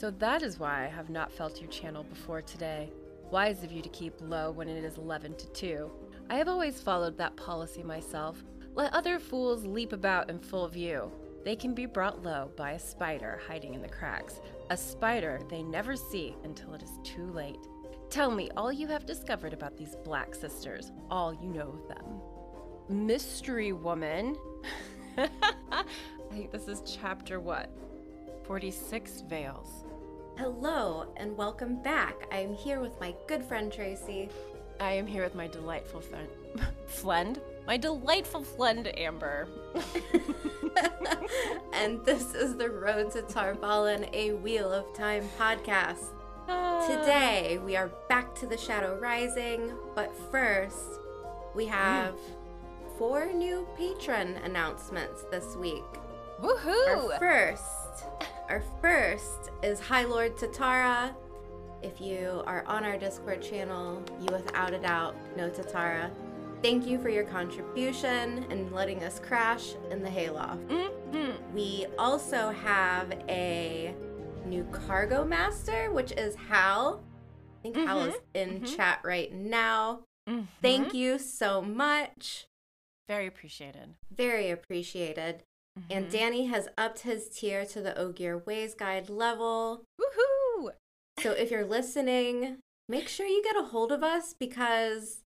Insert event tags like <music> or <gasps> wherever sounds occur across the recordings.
So that is why I have not felt your channel before today. Wise of you to keep low when it is 11 to 2. I have always followed that policy myself. Let other fools leap about in full view. They can be brought low by a spider hiding in the cracks, a spider they never see until it is too late. Tell me all you have discovered about these black sisters, all you know of them. Mystery woman. <laughs> I think this is chapter what? 46 Veils. Hello and welcome back. I am here with my good friend Tracy. I am here with my delightful friend, <laughs> friend, my delightful friend Amber. <laughs> and this is the Road to Tar Valon, a Wheel of Time podcast. Ah. Today we are back to the Shadow Rising, but first we have four new patron announcements this week. Woohoo! Our first, <laughs> our first is High Lord Tatara. If you are on our Discord channel, you without a doubt know Tatara. Thank you for your contribution and letting us crash in the hayloft. Mhm. We also have a new cargo master, which is Hal. I think Hal is in mhm. chat right now. Mhm. Thank you so much. Very appreciated. Very appreciated. And Mhm. Danny has upped his tier to the Ogier Ways Guide level. Woohoo! So if you're listening, make sure you get a hold of us because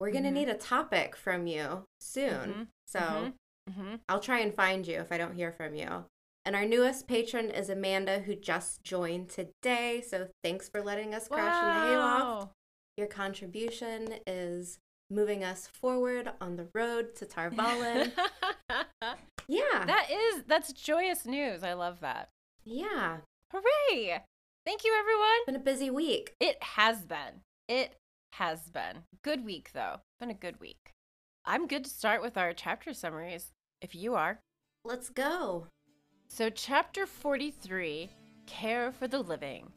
we're going to Mhm. need a topic from you soon. Mhm. So Mhm. Mhm. I'll try and find you if I don't hear from you. And our newest patron is Amanda, who just joined today. So thanks for letting us crash in the hayloft. Your contribution is moving us forward on the road to Tar Valon. <laughs> yeah. that is that's joyous news. I love that. yeah. Hooray! Thank you, everyone. Been a busy week. It has been. It has been. Good week, though. Been a good week. I'm good to start with our chapter summaries, if you are. Let's go. So, chapter 43 Care for the Living.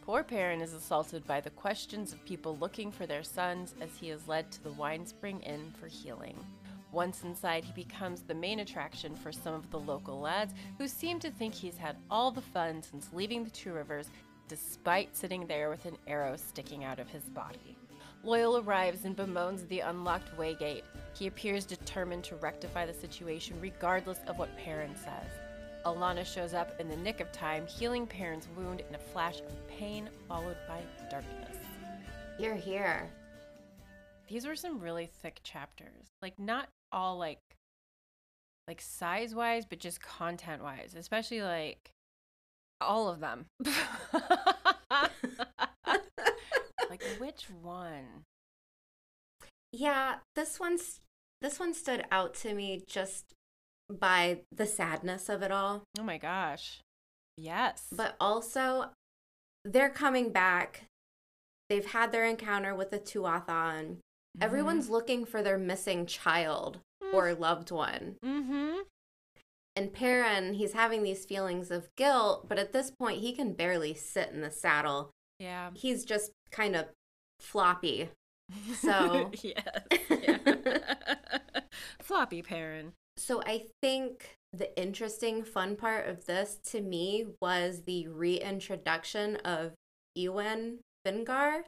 Poor Perrin is assaulted by the questions of people looking for their sons as he is led to the Wine Spring Inn for healing. Once inside, he becomes the main attraction for some of the local lads who seem to think he's had all the fun since leaving the Two Rivers, despite sitting there with an arrow sticking out of his body. Loial arrives and bemoans the unlocked waygate. He appears determined to rectify the situation regardless of what Perrin says. Alanna shows up in the nick of time, healing Perrin's wound in a flash of pain followed by darkness. You're here. These were some really thick chapters. Like not all like like size wise, but just content wise, especially like all of them. <laughs> like which one? Yeah, this one's this one stood out to me just by the sadness of it all, Oh my gosh. Yes. but also they're coming back. They've had their encounter with the Tuatha'an. Everyone's looking for their missing child or loved one. Mm-hmm. And Perrin, he's having these feelings of guilt, but at this point he can barely sit in the saddle. Yeah. He's just kind of floppy. So- <laughs> yes. Yeah. <laughs> Floppy Perrin. So I think the interesting fun part of this to me was the reintroduction of Ewin Finngar,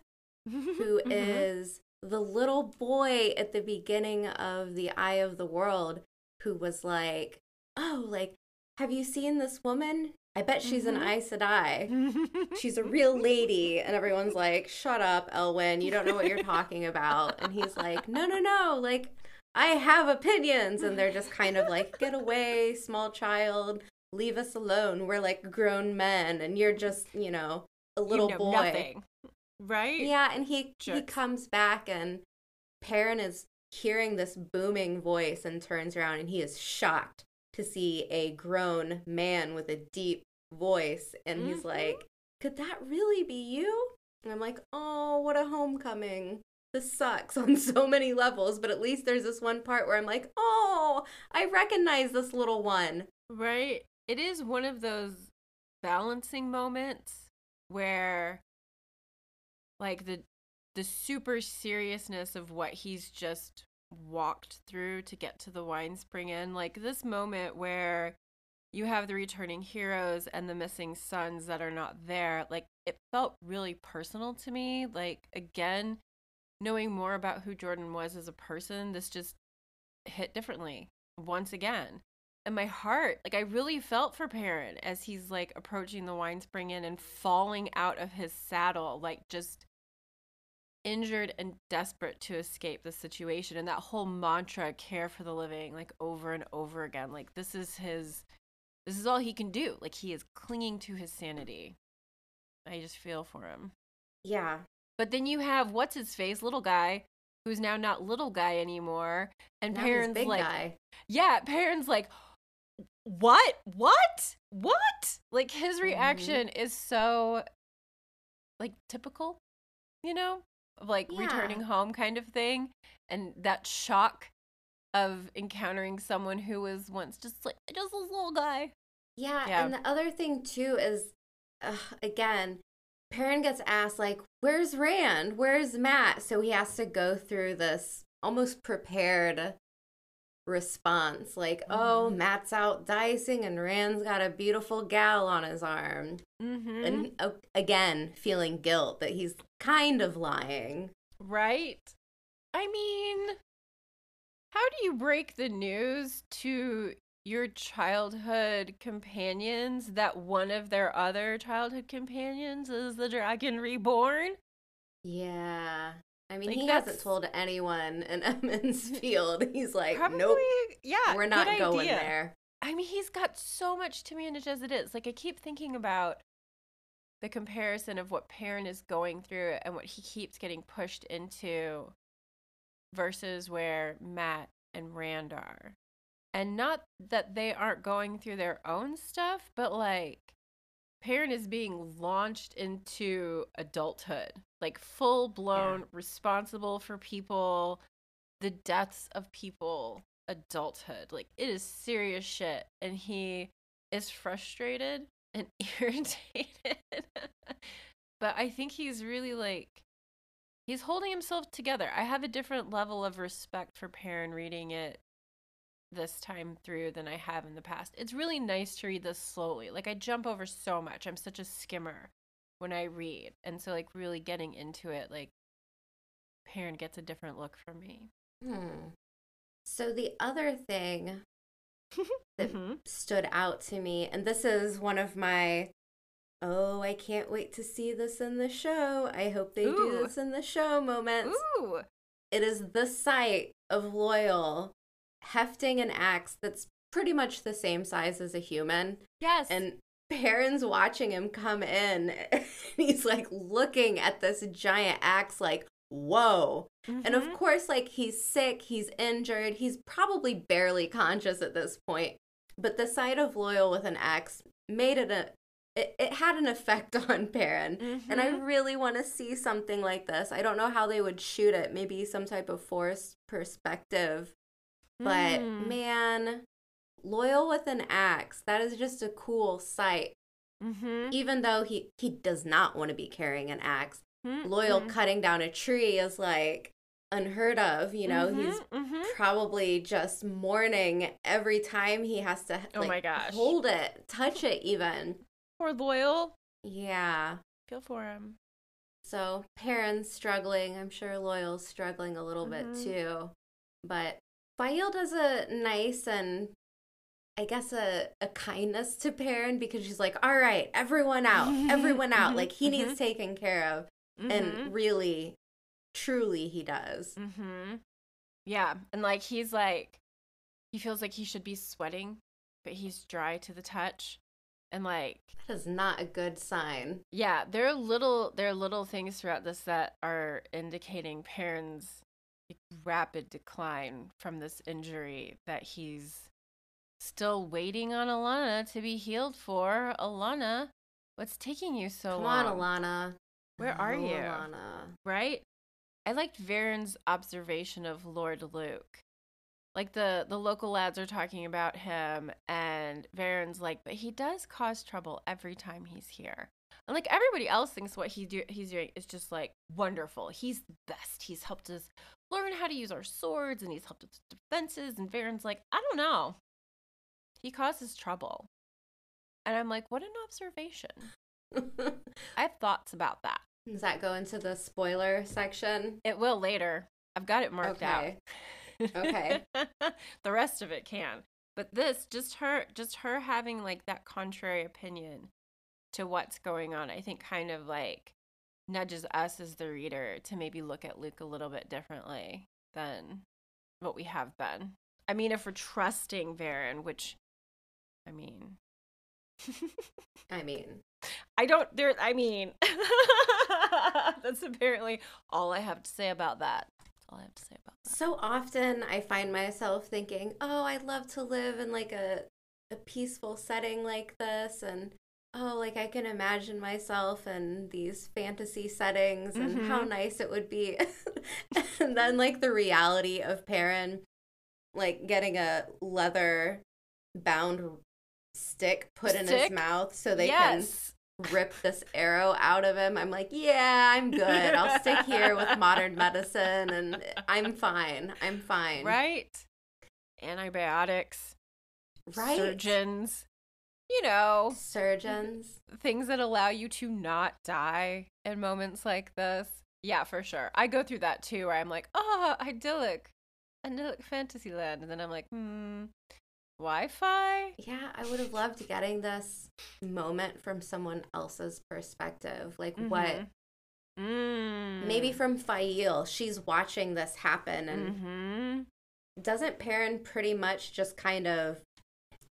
who <laughs> is Mhm. The little boy at the beginning of The Eye of the World who was like, Oh, like, have you seen this woman? I bet she's an Mhm. Aes Sedai. <laughs> She's a real lady. And everyone's like, Shut up, Elwyn. You don't know what you're talking about. And he's like, No, no, no. Like, I have opinions. And they're just kind of like, Get away, small child. Leave us alone. We're like grown men. And you're just, you know, a little you know boy. Nothing. Right? Yeah, and he he comes back and Perrin is hearing this booming voice and turns around and he is shocked to see a grown man with a deep voice and he's Mhm. like could that really be you? And I'm like, oh, what a homecoming. This sucks <laughs> on so many levels, but at least there's this one part where I'm like, oh, I recognize this little one. Right. It is one of those balancing moments where like the the super seriousness of what he's just walked through to get to the wine spring inn like this moment where you have the returning heroes and the missing sons that are not there like it felt really personal to me. Like again knowing more about who jordan was as a person this just hit differently once again. And my heart like i really felt for Perrin as he's like approaching the wine spring inn and falling out of his saddle like just injured and desperate to escape the situation and that whole mantra care for the living like over and over again like this is his this is all he can do. Like he is clinging to his sanity. I just feel for him. Yeah. but then you have what's his face? Little guy who's now not little guy anymore and Now Perrin's big like guy. yeah Perrin's like what? What? What? Like his Mhm. reaction is so like typical you know like Yeah. returning home kind of thing and that shock of encountering someone who was once just like just this little guy Yeah, Yeah. and the other thing too is, uh, again, Perrin gets asked like, "Where's Rand? Where's Mat?" So he has to go through this almost prepared response, like, "Oh, Mhm. Mat's out dicing, and Rand's got a beautiful gal on his arm," mm-hmm. and uh, again, feeling guilt that he's kind of lying. right i mean how do you break the news to your childhood companions that one of their other childhood companions is the dragon reborn Yeah. I mean, Like, he that's- hasn't told anyone in <laughs> Emond's Field. He's like, Probably, nope, yeah. we're not going idea. there. I mean, he's got so much to manage as it is. Like, I keep thinking about the comparison of what Perrin is going through and what he keeps getting pushed into versus where Mat and Rand are. And not that they aren't going through their own stuff, but like, Perrin is being launched into adulthood, like full blown responsible for people, the deaths of people, adulthood. Like it is serious shit. And he is frustrated and <laughs> irritated. but I think he's really like he's holding himself together. I have a different level of respect for Perrin reading it this time through than I have in the past. It's really nice to read this slowly. Like I jump over so much. I'm such a skimmer when I read. And so like really getting into it, like Perrin gets a different look from me. Hmm. So the other thing <laughs> that Mhm. stood out to me, and this is one of my oh, I can't wait to see this in the show. I hope they do this in the show moments. Ooh. It is the sight of Loial hefting an axe that's pretty much the same size as a human. Yes. And Perrin's watching him come in. <laughs> And he's like looking at this giant axe, like, whoa. And of Mhm. course, like he's sick, he's injured, he's probably barely conscious at this point. But the sight of Loial with an axe made it a it, it had an effect <laughs> on Perrin. And I Mhm. really want to see something like this. I don't know how they would shoot it, maybe some type of forced perspective. But Mm. man, Loial with an axe, that is just a cool sight. Mhm. Even though he he does not want to be carrying an axe. Mhm. Loial cutting down a tree is like unheard of, you know. He's Mhm. Mhm. probably just mourning every time he has to Oh my gosh. hold it, touch it even. Poor Loial. Yeah. Feel for him. So Perrin's struggling. I'm sure Loial's struggling a little Mhm. bit too. But Faile does a nice and I guess a, a kindness to Perrin because she's like, all right, everyone out, everyone out. Like he needs mhm. taken care of. And really, truly he does. Mm-hmm. Yeah, and like he's like, he feels like he should be sweating, but he's dry to the touch, and like, That is not a good sign. yeah, there are little there are little things throughout this that are indicating Perrin's rapid decline from this injury that he's still waiting on Alanna to be healed for. Alanna, What's taking you so Come long? on, Alanna. Where are Oh, you? Alanna. Right? I liked Varen's observation of Lord Luc. Like the the local lads are talking about him, and Varen's like, but he does cause trouble every time he's here. And like everybody else thinks what he do he's doing is just like wonderful. He's the best. He's helped us learn how to use our swords, and he's helped with defenses. And Varen's like, I don't know. He causes trouble. And I'm like, what an observation. <laughs> I have thoughts about that. Does that go into the spoiler section? It will later. I've got it marked Okay. out. Okay. <laughs> the rest of it can. But this just her just her having like that contrary opinion to what's going on, I think kind of like nudges us as the reader to maybe look at Luc a little bit differently than what we have been. I mean, if we're trusting Varen, which I mean I mean, I don't there I mean <laughs> that's apparently all I have to say about that. That's all I have to say about that. so often I find myself thinking, "Oh, I'd love to live in like a a peaceful setting like this and oh, like I can imagine myself in these fantasy settings and how Mhm. nice it would be." <laughs> and then like the reality of Perrin like getting a leather bound stick put in his mouth so they yes. can rip this arrow out of him. I'm like, yeah, I'm <laughs> good. I'll stick here with modern medicine and I'm fine. I'm fine. Right? Antibiotics, Right. surgeons, you know, Surgeons. things that allow you to not die in moments like this. Yeah, for sure. I go through that too, where I'm like, oh, idyllic, idyllic fantasy land. And then I'm like, hmm, Wi Fi? Yeah, I would have loved getting this moment from someone else's perspective. Like what Mm. maybe from Faile, she's watching this happen and hmm doesn't Perrin pretty much just kind of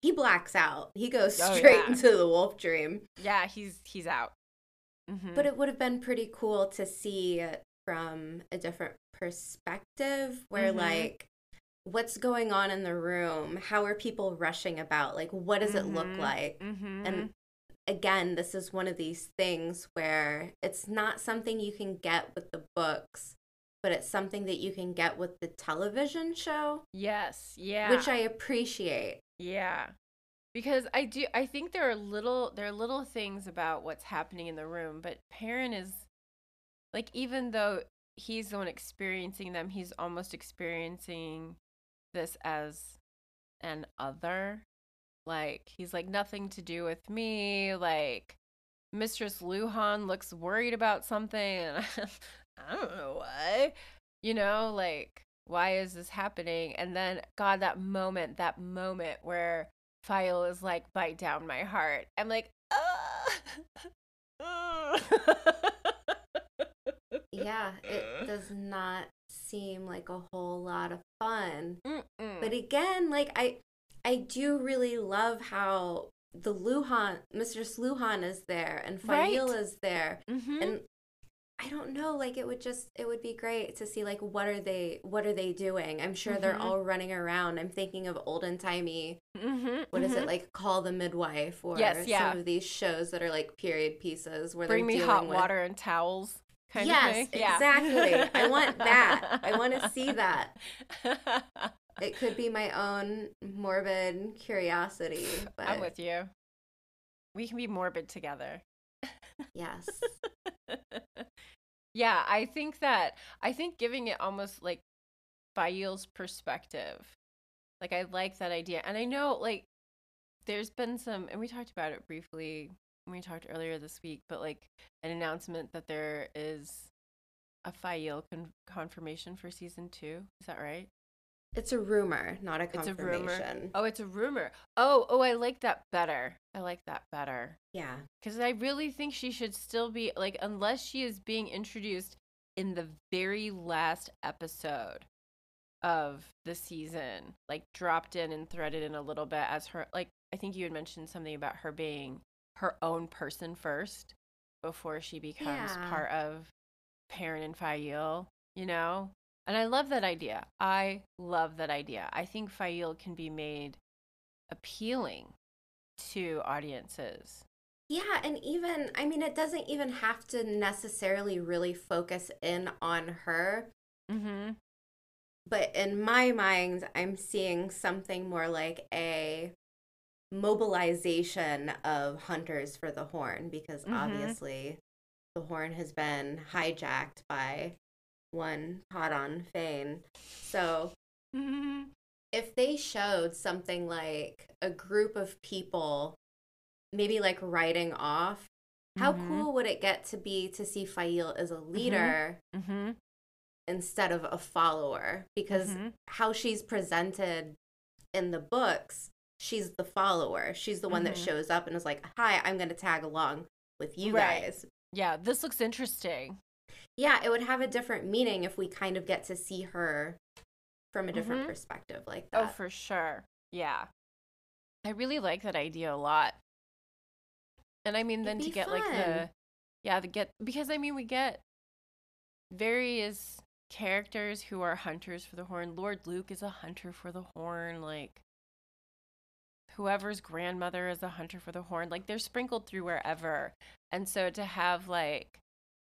he blacks out. He goes Oh, straight yeah. into the wolf dream. Yeah, he's he's out. Mhm. But it would have been pretty cool to see from a different perspective where Mhm. like what's going on in the room? How are people rushing about? Like what does it look Mhm. like? And again, this is one of these things where it's not something you can get with the books, but it's something that you can get with the television show, yes, yeah, which I appreciate. Yeah. Because I do I think there are little there are little things about what's happening in the room, but Perrin is like even though he's the one experiencing them, he's almost experiencing this as an other. Like he's like nothing to do with me, like Mistress Luhan looks worried about something <laughs> and I don't know why. You know, like why is this happening? And then God, that moment, that moment where Faile is like, bite down my heart. I'm like, ah. Yeah, <laughs> it does not seem like a whole lot of fun. Mm-mm. But again, like I I do really love how the Luhan Mistress Luhan is there and Faile Right. is there. Mhm. And I don't know, like it would just it would be great to see like what are they what are they doing? I'm sure they're Mhm. all running around. I'm thinking of olden timey Mhm, what is it like call the midwife or Yes, yeah. some of these shows that are like period pieces where Bring they're me hot with water and towels. Kind Yes, of thing. Yeah. exactly. I want that. I <laughs> wanna see that. <laughs> it could be my own morbid curiosity, but I'm with you. We can be morbid together. yes. <laughs> yeah, I think that I think giving it almost like Faile's perspective. Like I like that idea. And I know like there's been some and we talked about it briefly when we talked earlier this week, but like an announcement that there is a Faile con- confirmation for season 2. Is that right? It's a rumor, not a It's a rumor. confirmation. Oh, it's a rumor. Oh, oh, I like that better. I like that better. Yeah. Because I really think she should still be like, unless she is being introduced in the very last episode of the season, like dropped in and threaded in a little bit as her, like, I think you had mentioned something about her being her own person first before she becomes Yeah. part of Perrin and Faile, you know? And I love that idea. I love that idea. I think Faile can be made appealing to audiences. Yeah, and even, I mean, it doesn't even have to necessarily really focus in on her. Mm-hmm. But in my mind, I'm seeing something more like a mobilization of hunters for the horn because Mhm. obviously the horn has been hijacked by one Padan Fain. So Mm-hmm. if they showed something like a group of people maybe like riding off how Mhm. cool would it get to be to see Faile as a leader Mm-hmm. instead of a follower because Mhm. how she's presented in the books she's the follower she's the one that Mhm. shows up and is like hi i'm going to tag along with you Right. guys Yeah, this looks interesting. Yeah it would have a different meaning if we kind of get to see her from a different Mhm. perspective like that. Oh, for sure. Yeah. I really like that idea a lot. And I mean, It'd then to get like the, yeah, to get, because I mean, we get various characters who are hunters for the horn. Lord Luc is a hunter for the horn. Like, whoever's grandmother is a hunter for the horn. Like, they're sprinkled through wherever. And so to have like,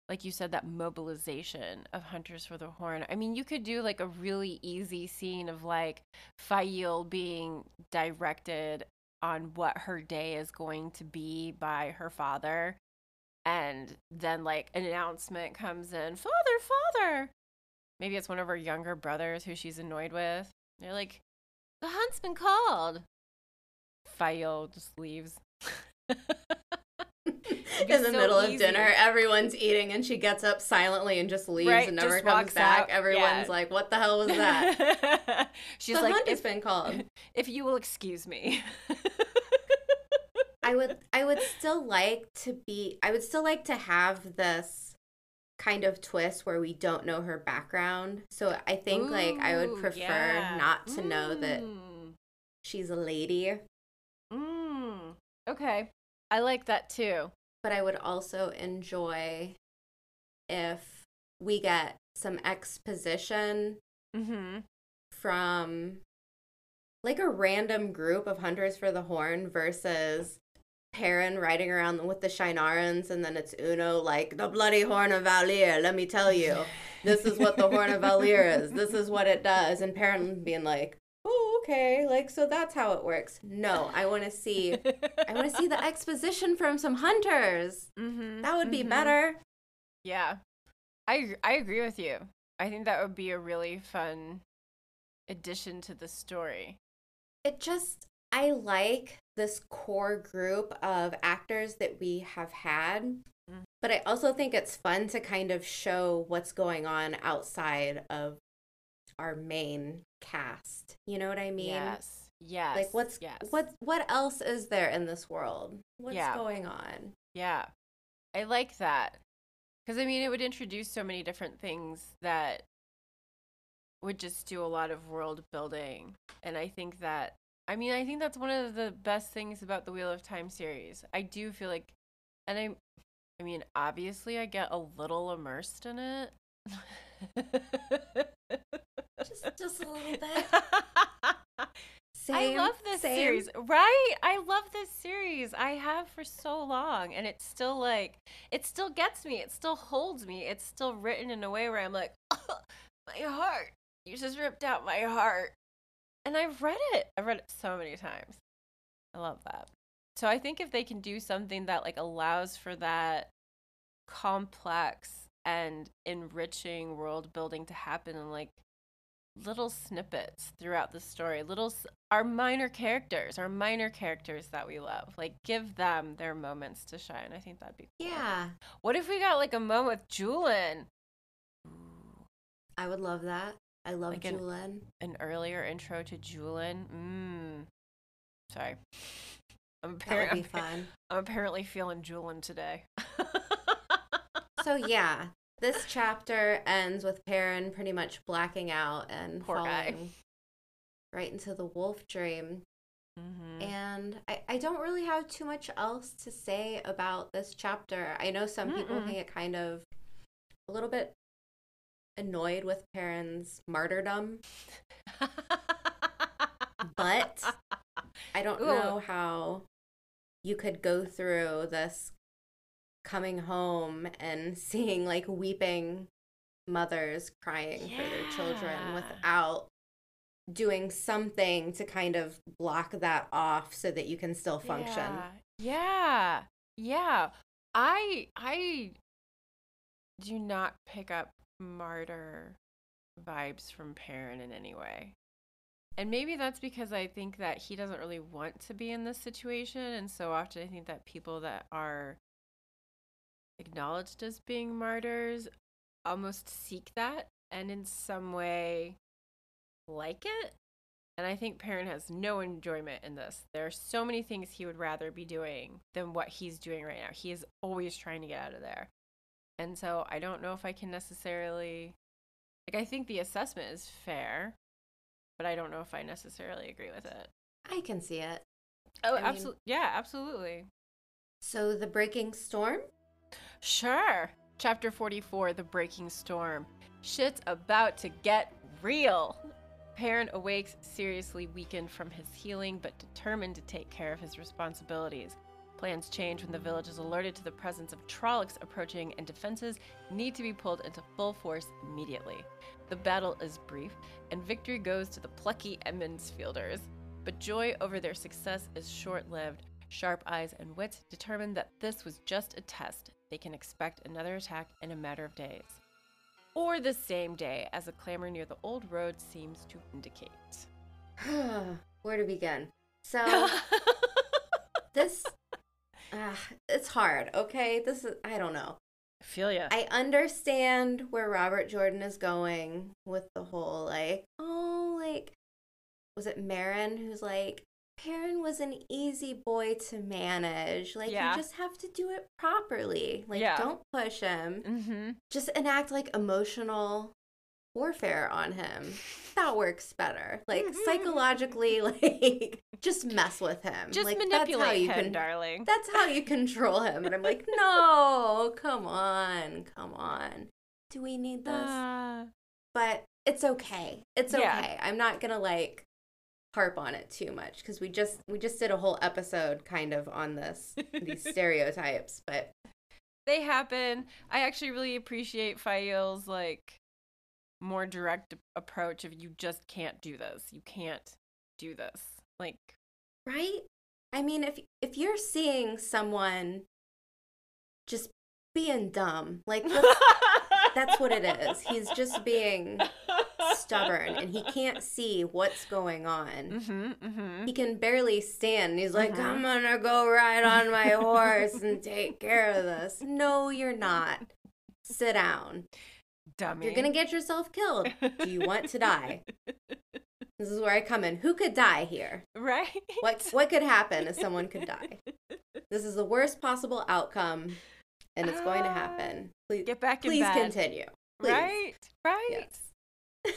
like you said, that mobilization of Hunters for the Horn. I mean, you could do like a really easy scene of like Faile being directed on what her day is going to be by her father. And then like an announcement comes in, Father, Father. Maybe it's one of her younger brothers who she's annoyed with. They're like, the hunt's been called. Faile just leaves. <laughs> in the so middle of dinner everyone's eating and she gets up silently and just leaves Right, and never comes back out. everyone's Yeah. like what the hell was that <laughs> She's the like, hunt has been called <laughs> if you will excuse me. I would <laughs> I would still like to be I would still like to have this kind of twist where we don't know her background. So I think like I would prefer yeah. not to know that Mm, she's a lady, mm. Okay. I like that too. But I would also enjoy if we get some exposition Mm-hmm. from like a random group of hunters for the horn versus Perrin riding around with the Shienarans, and then it's Uno like the bloody horn of Valere. Let me tell you, this is what the horn of Valere is. This is what it does, and Perrin being like, "Oh, okay, like so that's how it works." No, I want to see, I want to see the exposition from some hunters. mm-hmm. That would be better. Yeah. I I agree with you. I think that would be a really fun addition to the story. it just I like this core group of actors that we have had. Mm. But I also think it's fun to kind of show what's going on outside of our main cast. You know what I mean? yes. Yes. Like what's yes. what what else is there in this world? What's Yeah. going on? Yeah. I like that. Because, I mean, it would introduce so many different things that would just do a lot of world building. And I think that, I mean, I think that's one of the best things about the Wheel of Time series. I do feel like, and I, I mean, obviously, I get a little immersed in it. <laughs> Just a little bit. <laughs> Same, I love this same. series, right? I love this series. I have for so long, and it's still like it still gets me. It still holds me. It's still written in a way where I'm like, <laughs> my heart. You just ripped out my heart, and I've read it. I've read it so many times. I love that. So I think if they can do something that like allows for that complex and enriching world building to happen in like little snippets throughout the story little our minor characters our minor characters that we love like give them their moments to shine i think that'd be cool. Yeah, what if we got like a moment with Julian I would love that. I love Like an- Julian. an earlier intro to Julian mm sorry <laughs> I'm, That would be I'm, fun. I'm apparently feeling Julian today <laughs> So yeah, this chapter ends with Perrin pretty much blacking out and Poor guy. falling right into the wolf dream. hmm And I, I don't really have too much else to say about this chapter. I know some people Mm-mm. can get kind of a little bit annoyed with Perrin's martyrdom, but <laughs> I don't Ooh. know how you could go through this coming home and seeing like weeping mothers crying for their children without doing something to kind of block that off so that you can still function. Yeah. Yeah. Yeah. I I do not pick up martyr vibes from Perrin in any way. And maybe that's because I think that he doesn't really want to be in this situation. And so often I think that people that are acknowledged as being martyrs almost seek that and in some way like it. And I think Perrin has no enjoyment in this. There are so many things he would rather be doing than what he's doing right now. He is always trying to get out of there. And so I don't know if I can necessarily like I think the assessment is fair, but I don't know if I necessarily agree with it. I can see it. Oh, absolutely. Yeah, absolutely. So the breaking storm? Sure. Chapter 44 The Breaking Storm. Shit's about to get real. Perrin awakes seriously weakened from his healing, but determined to take care of his responsibilities. Plans change when the village is alerted to the presence of Trollocs approaching, and defenses need to be pulled into full force immediately. The battle is brief, and victory goes to the plucky Emond's Fielders. But joy over their success is short lived. Sharp eyes and wits determine that this was just a test. They can expect another attack in a matter of days. Or the same day, as a clamor near the old road seems to indicate. <sighs> Where to begin? So <laughs> this ah, it's hard, okay? This is I don't know. feel ya. I understand where Robert Jordan is going with the whole like, oh, like was it Marin who's like Perrin was an easy boy to manage. Like Yeah. you just have to do it properly. Like Yeah. don't push him. mm-hmm. Just enact like emotional warfare on him. That works better. Like psychologically, <laughs> like just mess with him. Just like, that's how manipulate you him, can darling. that's how you control him. And I'm like, <laughs> no, come on, come on. Do we need this? Ah. but it's okay. It's Yeah. okay. I'm not gonna like harp on it too much because we just we just did a whole episode kind of on this these <laughs> stereotypes. But they happen. I actually really appreciate Faile's like more direct approach of you just can't do this. You can't do this. Like right? I mean, if if you're seeing someone just being dumb, like that's, <laughs> that's what it is. He's just being stubborn and he can't see what's going on. mm-hmm, mm-hmm. He can barely stand. and He's like, Mhm. I'm gonna go ride on my horse and take care of this. No, you're not. Sit down. Dummy. You're gonna get yourself killed. Do you want to die? This is where I come in. Who could die here? right? What what could happen if someone could die? This is the worst possible outcome, and it's going to Ah, happen. Please, Get back in please bed. continue. Please. Right? Right? Yes.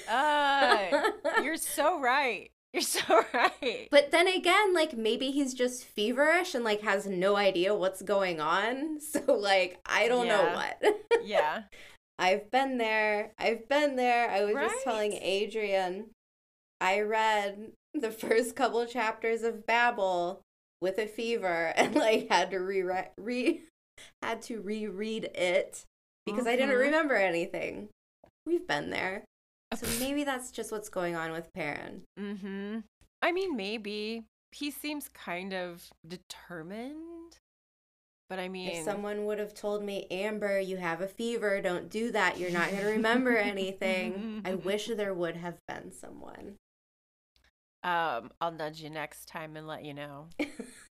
Uh, <laughs> you're so right. You're so <laughs> right. But then again, like maybe he's just feverish and like has no idea what's going on. <laughs> So like I don't know what. yeah. I've been there. I've been there. I was just telling Adrian I read the first couple chapters of Babel with a fever and like had to re re had to reread it because I didn't Mhm. remember anything. We've been there. So maybe that's just what's going on with Perrin. Mm-hmm. I mean, maybe he seems kind of determined, but I mean, If someone would have told me, Amber, you have a fever, don't do that, you're not going to remember <laughs> anything, I wish there would have been someone. um, I'll nudge you next time and let you know. <laughs>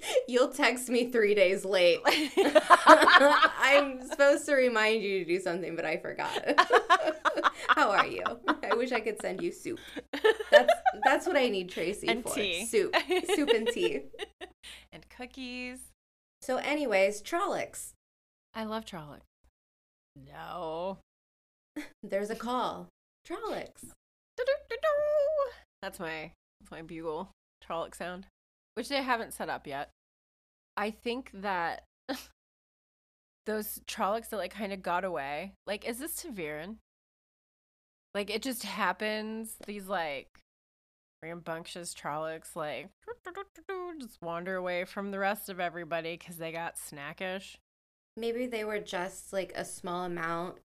<laughs> You'll text me three days late. <laughs> I'm supposed to remind you to do something, but I forgot. <laughs> How are you? I wish I could send you soup. That's that's what I need Tracy And for. tea. Soup. Soup and tea. and cookies. So anyways, Trollocs. I love Trolloc. No. There's a call. Trollocs. That's my that's my bugle Trolloc sound, which they haven't set up yet. I think that <laughs> those Trollocs that like kind of got away. Like, is this ta'veren? Like, it just happens. These like rambunctious Trollocs like <laughs> just wander away from the rest of everybody because they got snackish. Maybe they were just like a small amount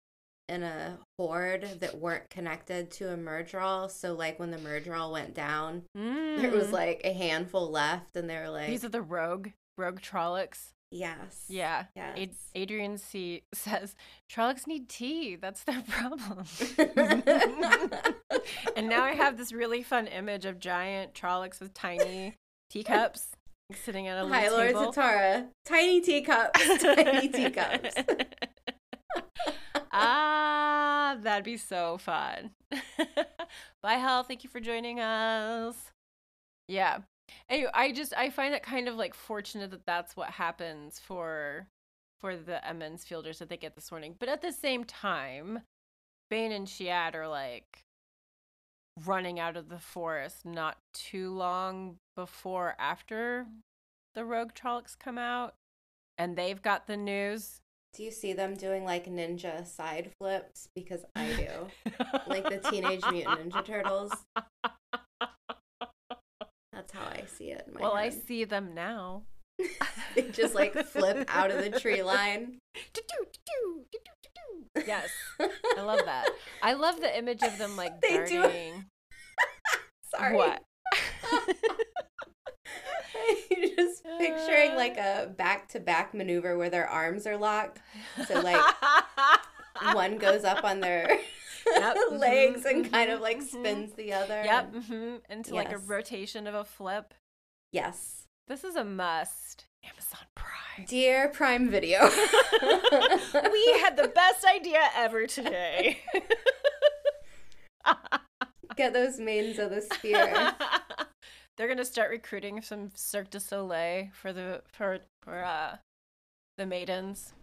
in a horde that weren't connected to a Myrddraal. So like when the Myrddraal went down, there was Mm. like a handful left, and they were like, these are the rogue rogue Trollocs. "Yes, Yeah. yes." Ad- Adrian C <laughs> says Trollocs need tea. That's their problem. <laughs> and now I have this really fun image of giant Trollocs with tiny teacups sitting at a little Hi, Lord table. Zatara. Tiny teacups, <laughs> tiny teacups. Ah, that'd be so fun. <laughs> Bye, Hal. Thank you for joining us. Yeah. Anyway, I just I find it kind of like fortunate that that's what happens for for the Emond's Fielders that they get this morning. But at the same time, Bain and Chiad are like running out of the forest not too long before after the rogue Trollocs come out and they've got the news Do you see them doing like ninja side flips? Because I do. <laughs> like the Teenage Mutant Ninja Turtles. That's how I see it. In my well, I see them now. <laughs> they just like flip out of the tree line. Yes, <laughs> I love that. I love the image of them like They do- Sorry. What? <laughs> You're just picturing like a back to back maneuver where their arms are locked. So like <laughs> one goes up on their Yep, <laughs> legs mhm, and kind mhm, of like mhm. spins the other. Yep, hmm into like a rotation of a flip. Yes. This is a must. Amazon Prime. Dear Prime Video. we had the best idea ever today. Get those maidens of the spear. They're gonna start recruiting some Cirque du Soleil for the for for uh the maidens.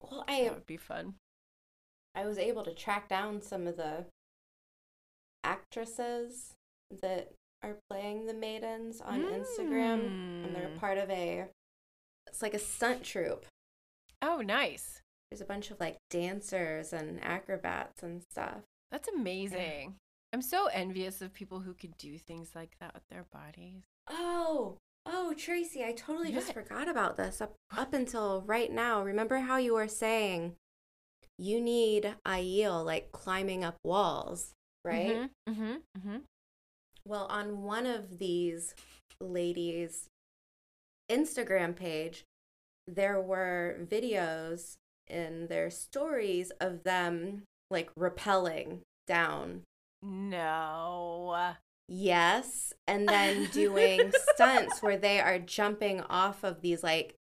Well, I That would be fun. I was able to track down some of the actresses that are playing the maidens on Instagram, and they're Mm. part of a. It's like a stunt troupe. Oh, nice. There's a bunch of like dancers and acrobats and stuff. That's amazing. I'm so envious of people who could do things like that with their bodies. Oh, oh, Tracy, I totally just forgot about this up up until right now. Remember how you were saying you need Aiel like climbing up walls, right? Mm-hmm. Mm-hmm. Well, on one of these ladies' Instagram page, there were videos in their stories of them like rappelling down. No. Yes, and then doing <laughs> stunts where they are jumping off of these like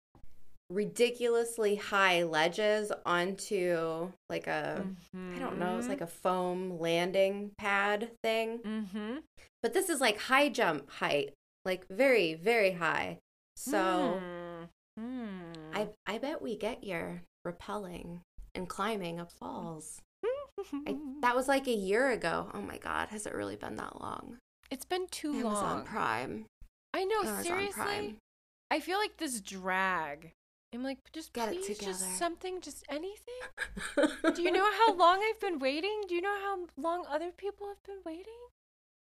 ridiculously high ledges onto like a I don't know, it's like a foam landing pad thing. Mm-hmm. But this is like high jump height, like very, very high. So Hmm. I I bet we get your rappelling and climbing of falls. I, <laughs> that was like a year ago. Oh my god, has it really been that long? it's been too Amazon long. Prime. I know, Amazon seriously. Prime. I feel like this drag. I'm like, just Get it together. just something, just anything. <laughs> Do you know how long I've been waiting? Do you know how long other people have been waiting?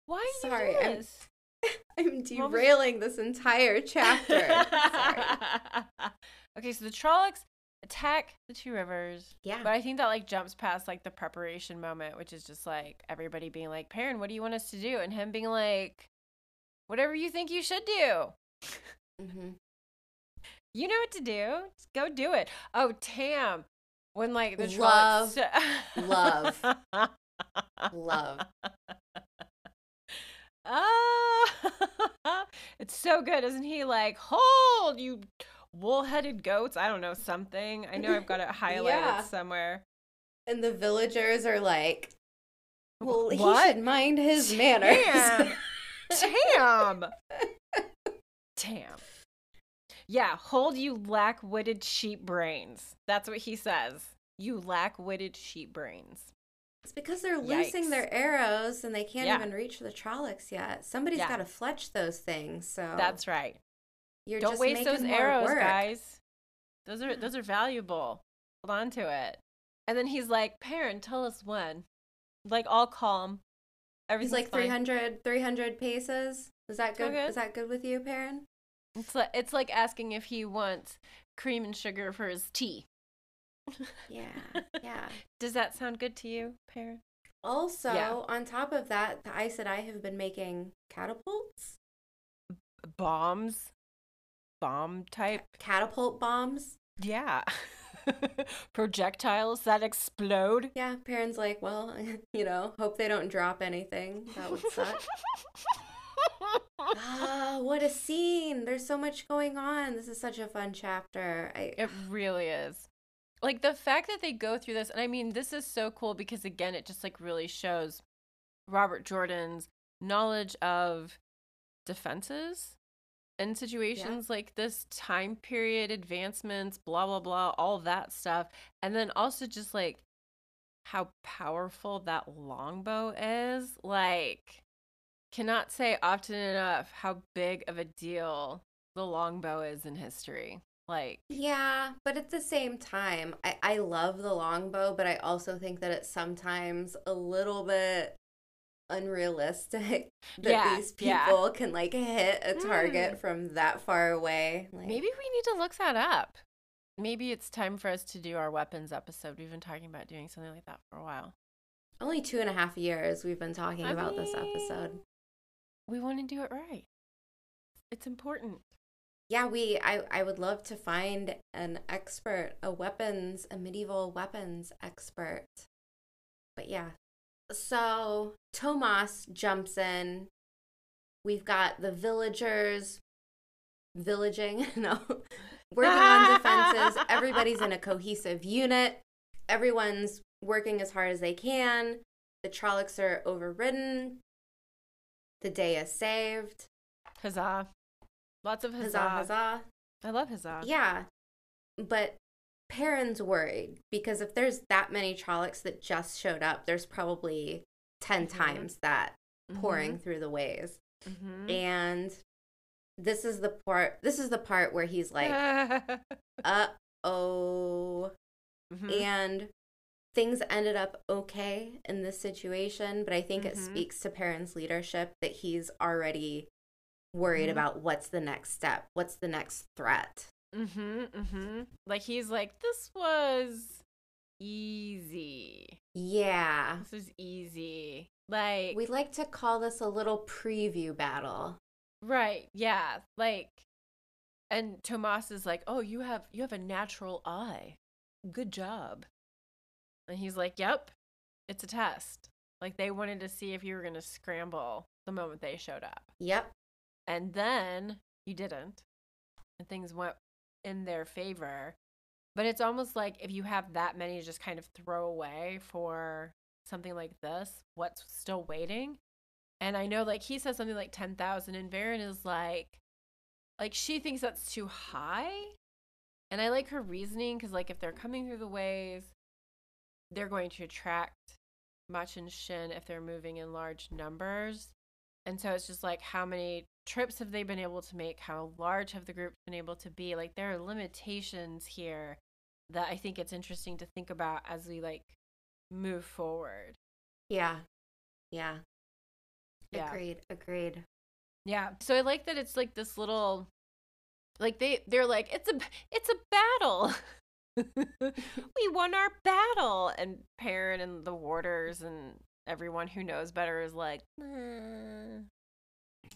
Why Sorry, you I'm- this? <laughs> I'm was- derailing this entire chapter. Sorry. okay, so the Trollocs attack the two rivers. Yeah. But I think that like jumps past like the preparation moment, which is just like everybody being like, Perrin, what do you want us to do? And him being like, whatever you think you should do. Mm-hmm. You know what to do. Just go do it. Oh, Tam. When like the Love, love. <laughs> Love. <laughs> Ah, <laughs> it's so good, isn't he? Like, hold you wool-headed goats. I don't know something. I know I've got it <laughs> highlighted Yeah. somewhere. And the villagers are like, well, he What? should mind his manners. Tam. <laughs> Tam. <laughs> Tam. Yeah, hold you lack-witted sheep brains. That's what he says. You lack-witted sheep brains. It's because they're losing their arrows and they can't Yeah. even reach the Trollocs yet. Somebody's Yeah. got to fletch those things. So That's right. You're Don't waste those arrows, work. guys. Those are those are valuable. Hold on to it. And then he's like, "Perrin, tell us when." Like all calm. He's Everything's like fine. 300, 300 paces. Is that good? good. Is that good with you, Perrin? It's like it's like asking if he wants cream and sugar for his tea. Yeah, <laughs> yeah. Does that sound good to you, Perrin? Also, Yeah. on top of that, the ice and I have been making catapults, Bombs, bomb type. catapult bombs. Yeah. <laughs> Projectiles that explode. Yeah, Perrin's like, well, <laughs> you know, hope they don't drop anything. That would suck. <laughs> ah, what a scene! There's so much going on. This is such a fun chapter. I It really is. Like the fact that they go through this, and I mean, this is so cool because again, it just like really shows Robert Jordan's knowledge of defenses in situations like this, time period advancements, blah, blah, blah, all that stuff. And then also just like how powerful that longbow is. Like, cannot say often enough how big of a deal the longbow is in history. Like, Yeah, but at the same time, I, I love the longbow, but I also think that it's sometimes a little bit unrealistic <laughs> that Yeah, these yeah. people can like hit a target Mm. from that far away. Like, maybe we need to look that up. Maybe it's time for us to do our weapons episode. We've been talking about doing something like that for a while. only two and a half years we've been talking I about this episode. We want to do it right. It's important. Yeah, we I, I would love to find an expert, a weapons, a medieval weapons expert. But yeah. So Tomas jumps in. We've got the villagers villaging, <laughs> no, working on defenses. Everybody's in a cohesive unit. Everyone's working as hard as they can. The Trollocs are overridden. The day is saved. Huzzah. Lots of huzzah. Huzzah, huzzah. I love huzzah. Yeah. But Perrin's worried because if there's that many Trollocs that just showed up, there's probably 10 Mhm. times that pouring through the ways. Mhm. And this is the part this is the part where he's like, <laughs> "Uh-oh." Mhm. And things ended up okay in this situation, but I think it Mhm. speaks to Perrin's leadership that he's already worried Mhm. about what's the next step, what's the next threat. Mm-hmm. Mm-hmm. Like he's like, this was easy. Yeah. This was easy. Like We like to call this a little preview battle. Right. Yeah. Like and Tomas is like, "Oh, you have you have a natural eye. Good job." And he's like, "Yep. It's a test." Like they wanted to see if you were going to scramble the moment they showed up. Yep. And then you didn't. And things went in their favor. But it's almost like if you have that many to just kind of throw away for something like this, what's still waiting? And I know like he says something like 10,000 and Verin is like like she thinks that's too high. And I like her reasoning cuz like if they're coming through the ways, they're going to attract Machin Shin if they're moving in large numbers. And so it's just like how many trips have they been able to make? How large have the groups been able to be? Like there are limitations here that I think it's interesting to think about as we like move forward. Yeah. Yeah. Yeah. Agreed. Agreed. Yeah. So I like that it's like this little like they they're like it's a it's a battle. <laughs> we won our battle and Perrin and the warders and everyone who knows better is like "Meh,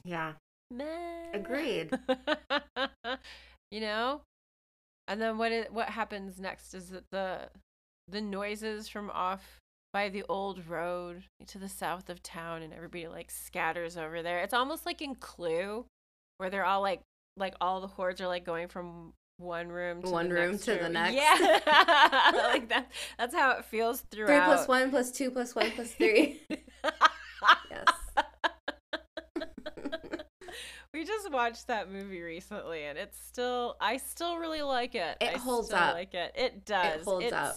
Yeah. meh." Agreed. <laughs> you know? And then what it, what happens next is that the the noises from off by the old road to the south of town and everybody like scatters over there. It's almost like in Clue where they're all like like all the hordes are like going from one room to One the room next to the next. Yeah. <laughs> <laughs> like that that's how it feels throughout. Three plus one plus two plus one plus three. <laughs> yes. we just watched that movie recently and it's still I still really like it. It I holds still up. like it. It does. It holds it's, up.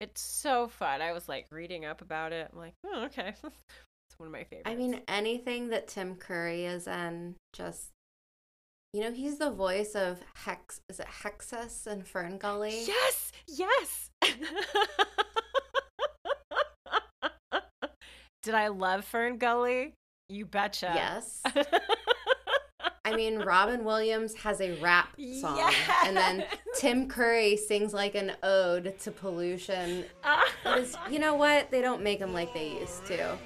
It's so fun. I was like reading up about it. I'm like, oh, okay. it's one of my favorites. I mean, anything that Tim Curry is in, just you know, he's the voice of Hex. Is it Hexxus and Fern Gully? yes, yes. <laughs> Did I love Fern Gully? You betcha. Yes. <laughs> I mean, Robin Williams has a rap song, and then Tim Curry sings like an ode to pollution. <laughs> It is- you know what? They don't make them like they used to.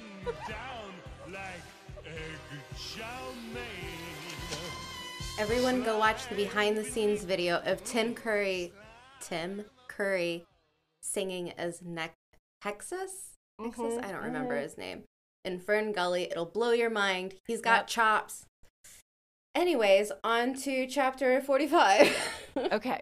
Everyone go watch the behind the scenes video of Tim Curry, Tim Curry singing as ne- Texas? Texas? Mhm, I don't remember mhm. his name. In Fern Gully, it'll blow your mind. He's got Yep. chops. Anyways, on to chapter 45. <laughs> Okay.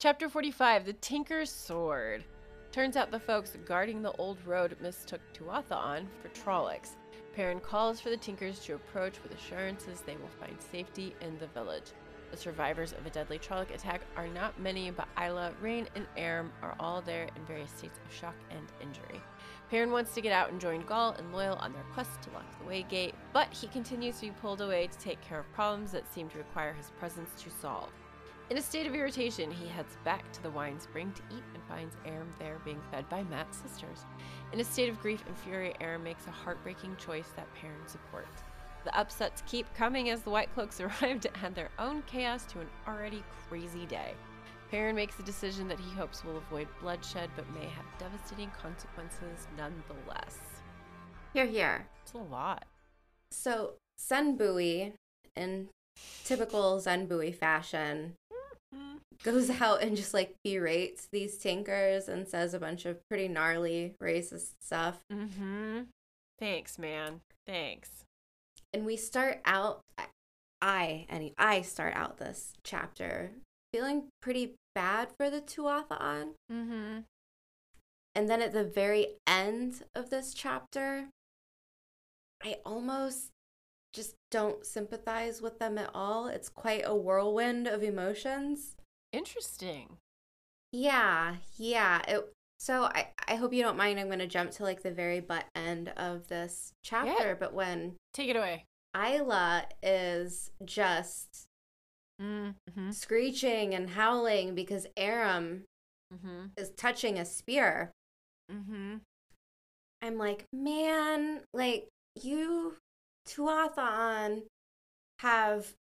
Chapter 45 The Tinker's Sword. Turns out the folks guarding the old road mistook Tuatha'an for Trollocs. Perrin calls for the Tinkers to approach with assurances they will find safety in the village. The survivors of a deadly Trolloc attack are not many, but Ila, Raen, and Aram are all there in various states of shock and injury. Perrin wants to get out and join Gaul and Loial on their quest to lock the way gate, but he continues to be pulled away to take care of problems that seem to require his presence to solve. In a state of irritation, he heads back to the Winespring to eat and finds Aram there being fed by Mat's sisters. In a state of grief and fury, Aram makes a heartbreaking choice that Perrin supports. The upsets keep coming as the White Cloaks <laughs> arrive to add their own chaos to an already crazy day. Perrin makes a decision that he hopes will avoid bloodshed but may have devastating consequences nonetheless. here, here. It's a lot. So, Cenn Buie, in typical Cenn Buie fashion, goes out and just like berates these tinkers and says a bunch of pretty gnarly racist stuff. Mm-hmm. Thanks, man. Thanks. And we start out, I- any, I start out this chapter feeling pretty bad for the Tuatha'an. Mm-hmm. And then at the very end of this chapter, I almost just don't sympathize with them at all. It's quite a whirlwind of emotions. Interesting. Yeah, yeah. It, so I, I hope you don't mind. I'm going to jump to like the very butt end of this chapter. But when Take it away. Ila is just Mm-hmm. screeching and howling because Aram Mm-hmm. is touching a spear, Mm-hmm. I'm like, man, like you Tuatha'an have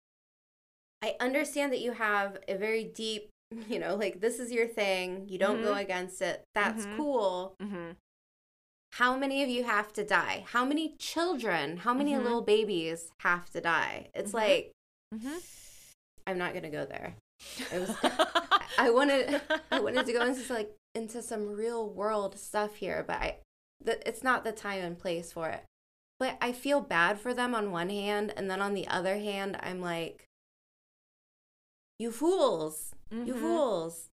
I understand that you have a very deep, <laughs> you know, like this is your thing. You don't go Mhm. against it. That's Mhm. cool. Mm-hmm. How many of you have to die? How many children, how many Mhm. little babies have to die? It's Mhm. like Mm-hmm. I'm not gonna go there. It was <laughs> I wanted I wanted to go into like into some real world stuff here, but I th- it's not the time and place for it. I feel bad for them on one hand, and then on the other hand, I'm like, you fools, you Mhm. fools.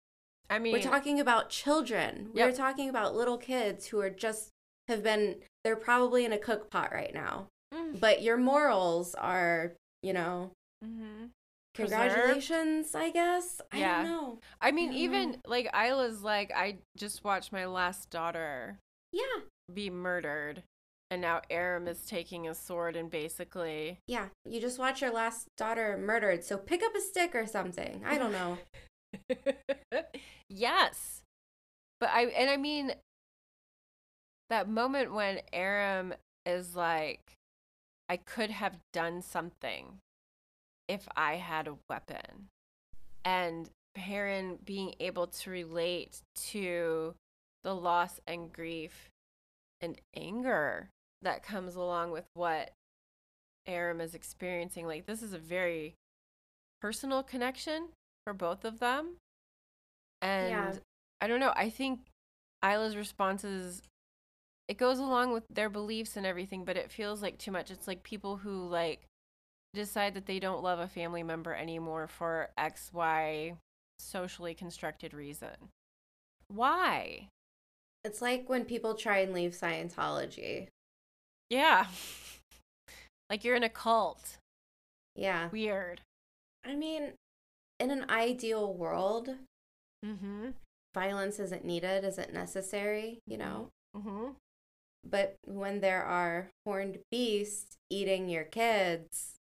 I mean, We're talking about children. We're talking about little kids who are just have been. They're probably in a cook pot right now. mm, But your morals are, you know, mhm. congratulations. I guess. I Yeah. don't know. I mean, I even know. like Ila's like, I just watched my last daughter Yeah. be murdered, and now Aram is taking a sword and basically. Yeah, you just watch your last daughter murdered, so pick up a stick or something. I don't know. <laughs> yes, but I and I mean that moment when Aram is like, I could have done something if I had a weapon, and Perrin being able to relate to the loss and grief and anger that comes along with what Aram is experiencing. Like, this is a very personal connection for both of them. And Yeah. I don't know. I think Ila's responses, it goes along with their beliefs and everything, but it feels like too much. It's like people who, like, decide that they don't love a family member anymore for X, Y socially constructed reason. Why? It's like when people try and leave Scientology. Yeah. <laughs> like you're in a cult. Yeah. Weird. I mean, in an ideal world, Mm-hmm. violence isn't needed, isn't necessary, you know? Mm-hmm. But when there are horned beasts eating your kids,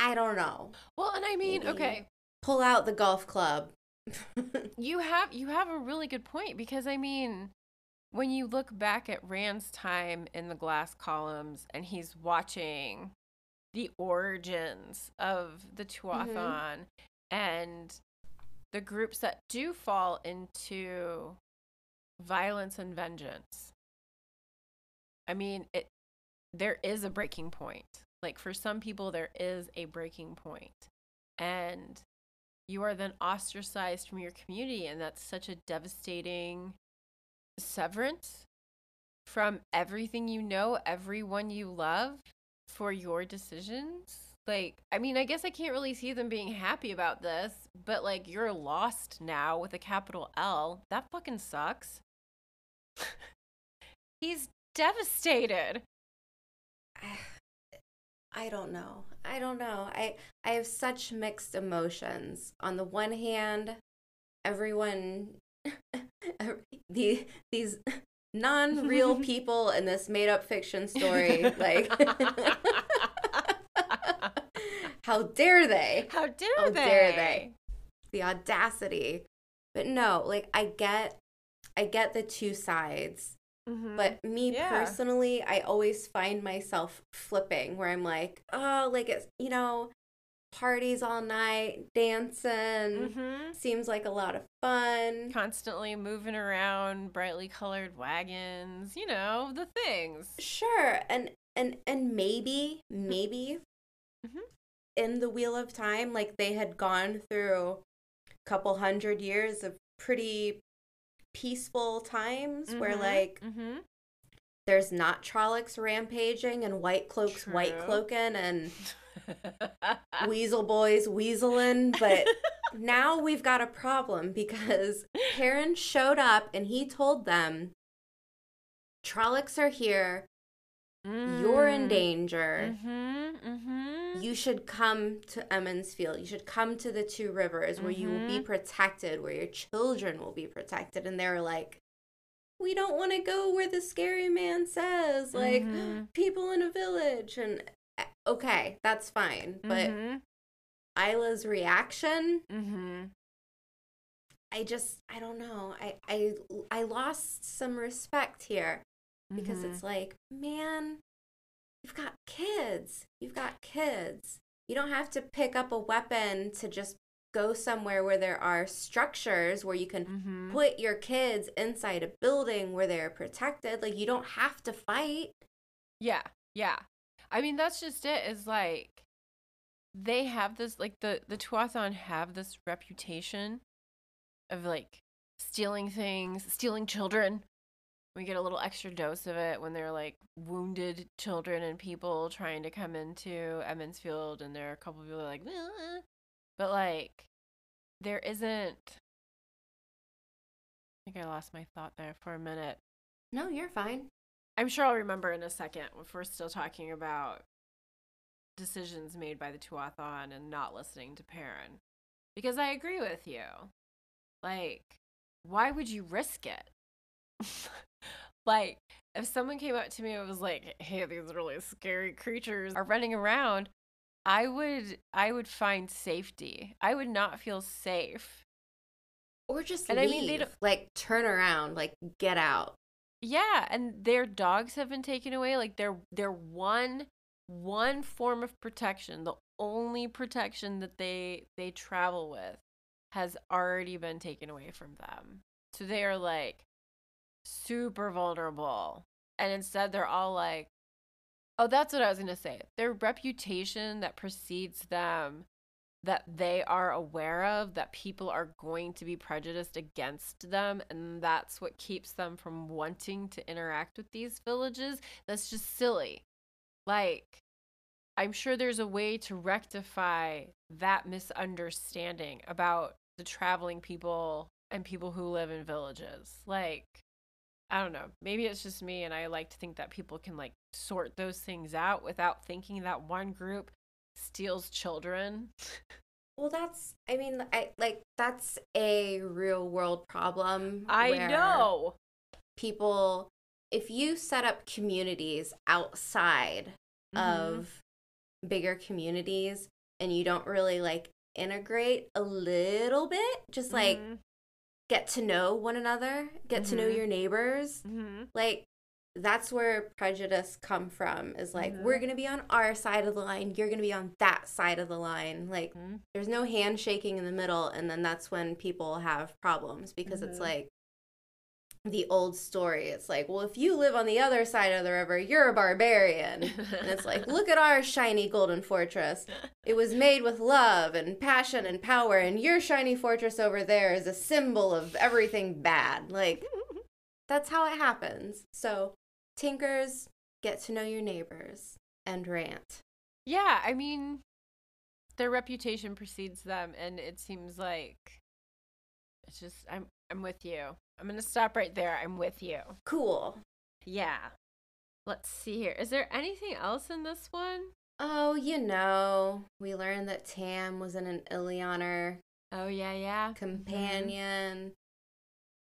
I don't know. Well, and I mean, Maybe. okay, Pull out the golf club. <laughs> you have you have a really good point because I mean, when you look back at Rand's time in the glass columns and he's watching the origins of the mm-hmm. Tuatha'an and the groups that do fall into violence and vengeance. I mean, it there is a breaking point. Like for some people there is a breaking point. And you are then ostracized from your community and that's such a devastating severance from everything you know, everyone you love for your decisions. Like, I mean, I guess I can't really see them being happy about this, but like, you're lost now with a capital L. That fucking sucks. <laughs> He's devastated. <sighs> I don't know. I don't know. I I have such mixed emotions. On the one hand, everyone <laughs> the these non-real <laughs> people in this made-up fiction story like <laughs> how dare they? How dare How they? dare they? The audacity. But no, like I get I get the two sides. Mhm. But me Yeah. personally, I always find myself flipping where I'm like, oh, like it's, you know, parties all night, dancing. Mhm. Seems like a lot of fun. constantly moving around brightly colored wagons, you know, the things. Sure. And and and maybe, maybe Mhm. in the Wheel of Time, like they had gone through a couple hundred years of pretty peaceful times where Mhm. like Mhm. there's not Trollocs rampaging and white cloaks white cloaking and <laughs> <laughs> weasel boys weaseling but now we've got a problem because Perrin showed up and he told them Trollocs are here you're in Mm. danger Mhm. Mhm. you should come to Emond's Field you should come to the two rivers where you will be Mhm. protected where your children will be protected and they were like we don't want to go where the scary man says like Mhm. <gasps> people in a village and okay that's fine but Mhm. Ila's reaction Mhm. I just I don't know. I I I lost some respect here because Mhm. it's like, man, you've got kids. You've got kids. You don't have to pick up a weapon to just go somewhere where there are structures where you can Mhm. put your kids inside a building where they're protected. Like you don't have to fight. Yeah, yeah. I mean, that's just it. Is like they have this, like the the Tuatha'an have this reputation of like stealing things, stealing children. We get a little extra dose of it when they're like wounded children and people trying to come into Emond's Field, and there are a couple people like, but like there isn't. I think I lost my thought there for a minute. No, you're fine. I'm sure I'll remember in a second if we're still talking about decisions made by the Tuatha'an and not listening to Perrin. Because I agree with you. Like, why would you risk it? <laughs> like, if someone came up to me and was like, hey, these really scary creatures are running around, I would I would find safety. I would not feel safe. Or just And I mean, they don't- like turn around, like get out. Yeah, and their dogs have been taken away. Like their their one one form of protection, the only protection that they they travel with, has already been taken away from them. So they are like super vulnerable. And instead they're all like Oh, that's what I was to say. Their reputation that precedes them that they are aware of that people are going to be prejudiced against them and that's what keeps them from wanting to interact with these villages. That's just silly. Like i'm sure there's a way to rectify that misunderstanding about the traveling people and people who live in villages. Like i don't know. Maybe it's just me and i like to think that people can like sort those things out without thinking that one group steals children Well, that's I mean, I like that's a real world problem. I know. people if you set up communities outside Mhm. of bigger communities and you don't really like integrate a little bit, just like Mhm. get to know one another, get to know Mhm. your neighbors. Mm-hmm. Like that's where prejudice come from is like Mhm. we're going to be on our side of the line, you're going to be on that side of the line. Like Mhm. there's no handshaking in the middle and then that's when people have problems because it's Mhm. like the old story. It's like, well, if you live on the other side of the river, you're a barbarian. And it's like, <laughs> look at our shiny golden fortress. It was made with love and passion and power, and your shiny fortress over there is a symbol of everything bad. Like, <laughs> that's how it happens. So, tinkers, get to know your neighbors and rant. Yeah, I mean, their reputation precedes them, and it seems like it's just I'm I'm with you. I'm gonna stop right there. I'm with you. Cool. Yeah. Let's see here. Is there anything else in this one? Oh, you know, we learned that Tam was in an Illianer Oh yeah, yeah. Mm-hmm. companion.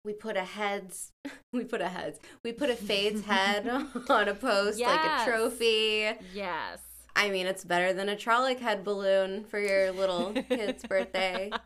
We put a heads, <laughs> we put a heads, we put a Fade's head <laughs> on a post like a trophy. Yes. I mean, it's better than a Trolloc head balloon for your little kid's birthday. <laughs>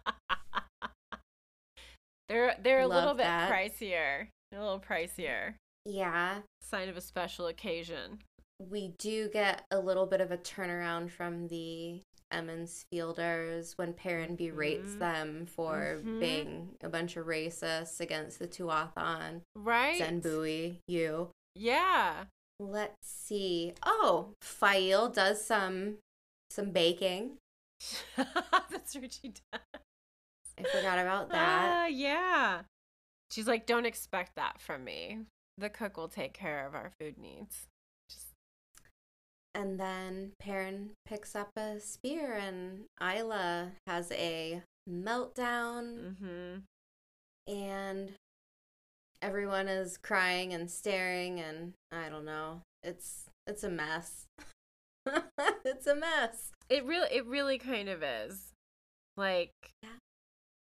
They're they're a little bit that. pricier. A little pricier. Yeah, Sign of a special occasion. we do get a little bit of a turnaround from the Emond's Fielders when Perrin berates Mhm. them for Mhm. being a bunch of racists against the Tuatha'an. Right? Cenn Buie, you. Yeah. Let's see. Oh, Faile does some some baking. <laughs> That's what she does. I forgot about that. Ah, yeah. She's like, don't expect that from me. The cook will take care of our food needs. And then Perrin picks up a spear and Ila has a meltdown mm-hmm. and everyone is crying and staring and I don't know. It's it's a mess. <laughs> it's a mess. It really, it really kind of is. Like, Yeah.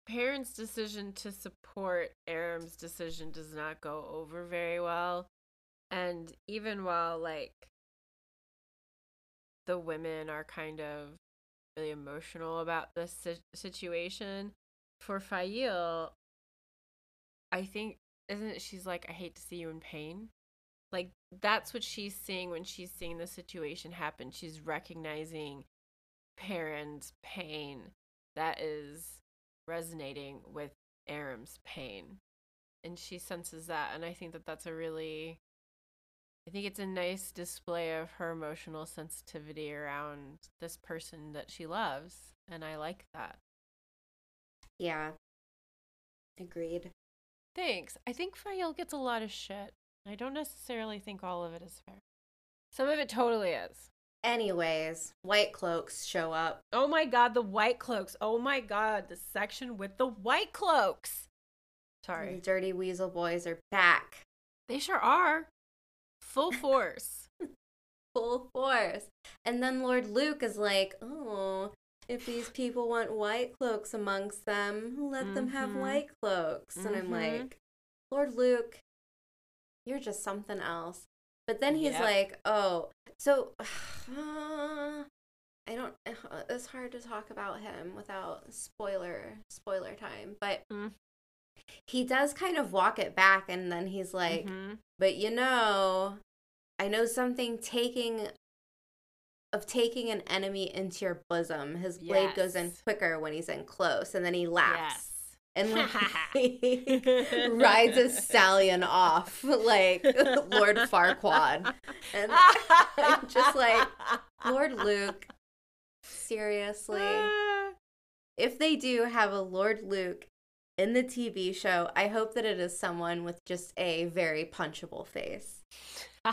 Perrin's decision to support Aram's decision does not go over very well, and even while like the women are kind of really emotional about this si- situation, for Faile, I think isn't it she's like, I hate to see you in pain. Like that's what she's seeing when she's seeing the situation happen. She's recognizing Perrin's pain that is resonating with Aram's pain. And she senses that. And I think that that's a really, I think it's a nice display of her emotional sensitivity around this person that she loves. And I like that. Yeah. Agreed. Thanks. I think Faile gets a lot of shit. I don't necessarily think all of it is fair. Some of it totally is. Anyways, white cloaks show up. Oh my god, the white cloaks. Oh my god, the section with the white cloaks. The Sorry. dirty weasel boys are back. They sure are. Full force. <laughs> full force. And then Lord Luc is like, oh, if these people want white cloaks amongst them, let them have Mhm. white cloaks. And I'm Mhm. like, Lord Luc, you're just something else. But then he's Yep. like, oh, so <sighs> uh, I don't, <sighs> it's hard to talk about him without spoiler, spoiler time. But Mm. He does kind of walk it back and then he's like, Mhm. but you know, I know something taking of taking an enemy into your bosom. His blade goes in quicker when he's in close, and then he laughs Yes. and like <laughs> rides a <laughs> stallion off like <laughs> Lord Farquaad. And I'm just like, Lord Luc, seriously. If they do have a Lord Luc in the TV show, I hope that it is someone with just a very punchable face. <laughs>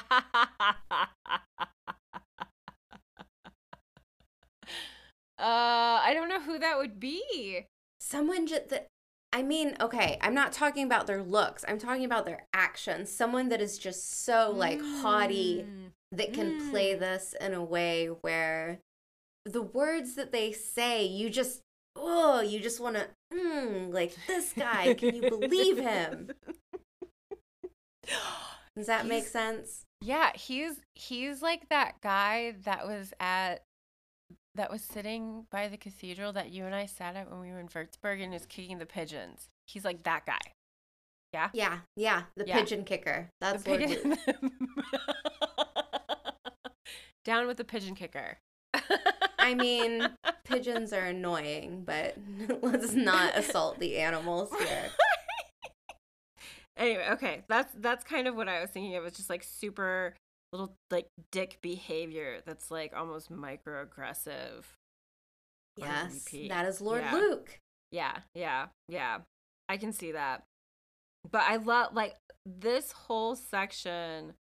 Uh, I don't know who that would be. Someone just that I mean, okay, I'm not talking about their looks. I'm talking about their actions. Someone that is just so like haughty Mm. that can play Mm. this in a way where the words that they say, you just oh, you just want to mm, like this guy. Can you <laughs> believe him? <gasps> Does that make sense? Yeah, he's he's like that guy that was at that was sitting by the cathedral that you and I sat at when we were in Würzburg and is kicking the pigeons. He's like that guy. Yeah. Yeah, yeah, the Yeah. pigeon kicker. That's The pigeon-. <laughs> Down with the pigeon kicker. I mean, pigeons are annoying, but <laughs> let's not assault the animals here. anyway, okay, that's that's kind of what I was thinking of. It's just like super little like dick behavior that's like almost microaggressive. Yes, that is Lord Yeah. Luc. Yeah, yeah, yeah. I can see that. But I love like this whole section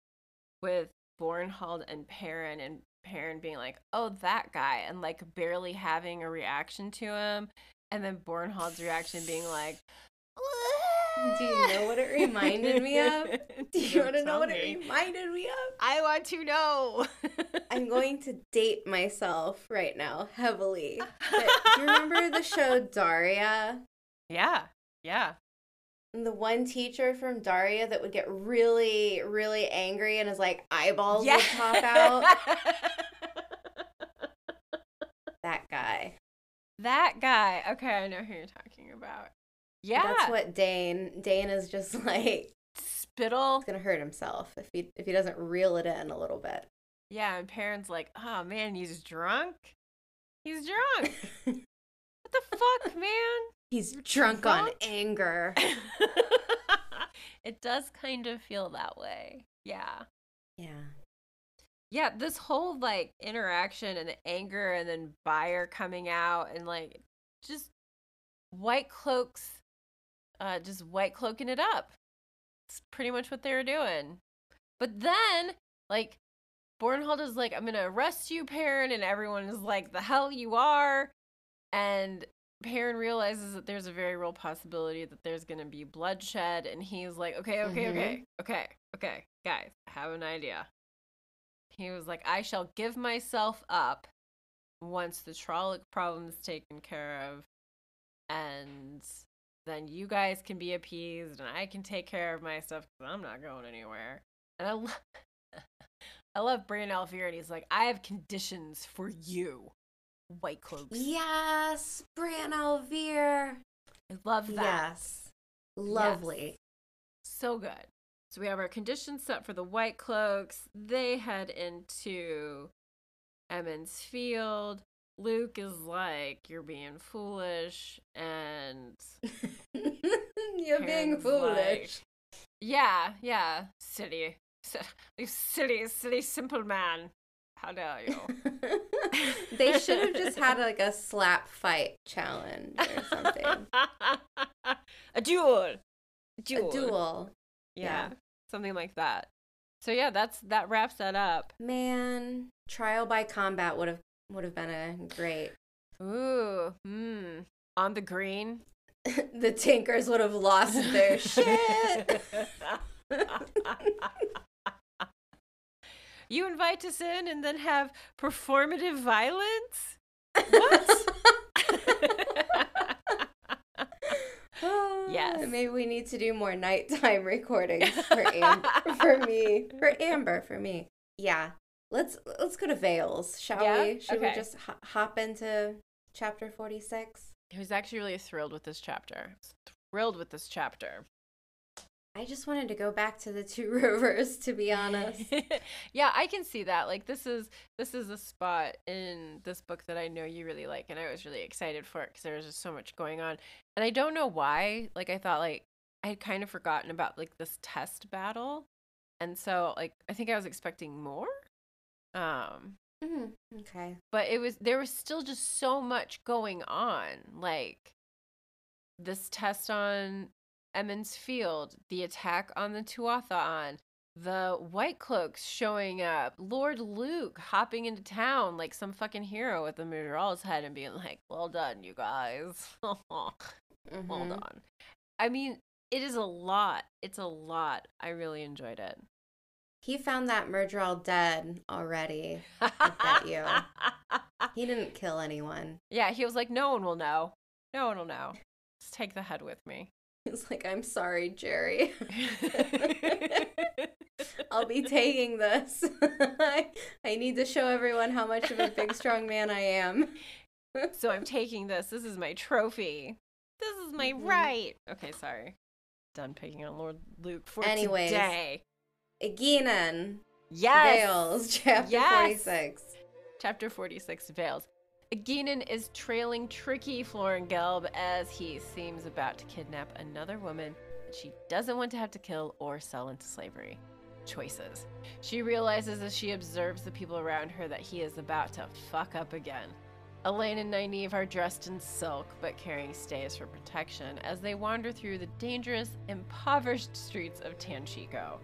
with Bornhald and Perrin and Perrin being like, "Oh, that guy," and like barely having a reaction to him, and then Bornhald's reaction being like, <laughs> Do you know what it reminded me of? <laughs> Do you want to know what me. it reminded me of? I want to know. <laughs> I'm going to date myself right now heavily. But do you remember the show Daria? Yeah, yeah. The one teacher from Daria that would get really, really angry and his like eyeballs would pop out. <laughs> That guy. that guy. Okay, I know who you're talking about. Yeah. That's what Dain. Dain is just <laughs> like spittle. he's gonna hurt himself if he if he doesn't reel it in a little bit. Yeah, and Perrin's like, oh man, he's drunk. He's drunk. <laughs> what the fuck, man? He's You're drunk on anger. <laughs> it does kind of feel that way. Yeah. Yeah. Yeah, this whole like interaction and the anger and then Byar coming out and like just white cloaks uh just white cloaking it up. It's pretty much what they were doing. But then like Bornhald is like, I'm gonna arrest you, Perrin, and everyone is like, the hell you are. And Perrin realizes that there's a very real possibility that there's gonna be bloodshed, and he's like, okay, okay, Mhm. okay, okay, okay, guys, I have an idea. He was like, I shall give myself up once the Trolloc problem is taken care of, and then you guys can be appeased, and I can take care of my stuff because I'm not going anywhere. And I love, <laughs> I love Bran al'Vere, and he's like, I have conditions for you, White Cloaks. Yes, Bran al'Vere. I love that. Yes. Lovely. So good. So we have our conditions set for the White Cloaks. They head into Emond's Field. Luc is like, You're being foolish. And <laughs> You're being foolish. like, yeah, yeah, silly. Si- You <laughs> silly, silly, simple man. How dare you? <laughs> <laughs> they should have just had like a slap fight challenge or something. <laughs> a duel. a duel. Yeah, Yeah. something like that. So yeah, that's that wraps that up. Man, trial by combat would have would have been a great. Ooh, hmm. On the green. <laughs> the Tinkers would have lost their shit. You invite us in and then have performative violence? What? <laughs> Yes. Maybe we need to do more nighttime <laughs> recordings for Am- for me. For Amber, for me. Yeah. Let's let's go to Veils, shall Yeah? we? Should Okay. we just ho- hop into chapter 46? I was actually really thrilled with this chapter. Thrilled with this chapter. I just wanted to go back to the two <laughs> rivers to be honest. <laughs> yeah, I can see that. Like this is this is a spot in this book that I know you really like, and I was really excited for it because there was just so much going on, and I don't know why. Like I thought, like I had kind of forgotten about like this test battle, and so like I think I was expecting more. Um, Mhm, Okay. but it was there was still just so much going on like this test on Emond's Field the attack on the Tuatha'an, the white cloaks showing up lord Luc hopping into town like some fucking hero with a Myrddraal's head and being like well done you guys <laughs> well Mhm. done i mean it is a lot it's a lot i really enjoyed it He found that Myrddraal dead already. bet you. <laughs> He didn't kill anyone. Yeah, he was like, no one will know. No one will know. Just take the head with me. He's like, I'm sorry, Jerry. <laughs> I'll be taking this. <laughs> I, I need to show everyone how much of a big, strong man I am. so I'm taking this. This is my trophy. This is my Mhm. right. Okay, sorry. Done picking on Lord Luc for Anyways. today. Egeanin, Yes. Veils, <laughs> chapter Yes. 46. Chapter 46 Veils. Egeanin is trailing tricky Floran Gelb as he seems about to kidnap another woman that she doesn't want to have to kill or sell into slavery. Choices. She realizes as she observes the people around her that he is about to fuck up again. Elayne and Nynaeve are dressed in silk but carrying staves for protection as they wander through the dangerous, impoverished streets of Tanchico.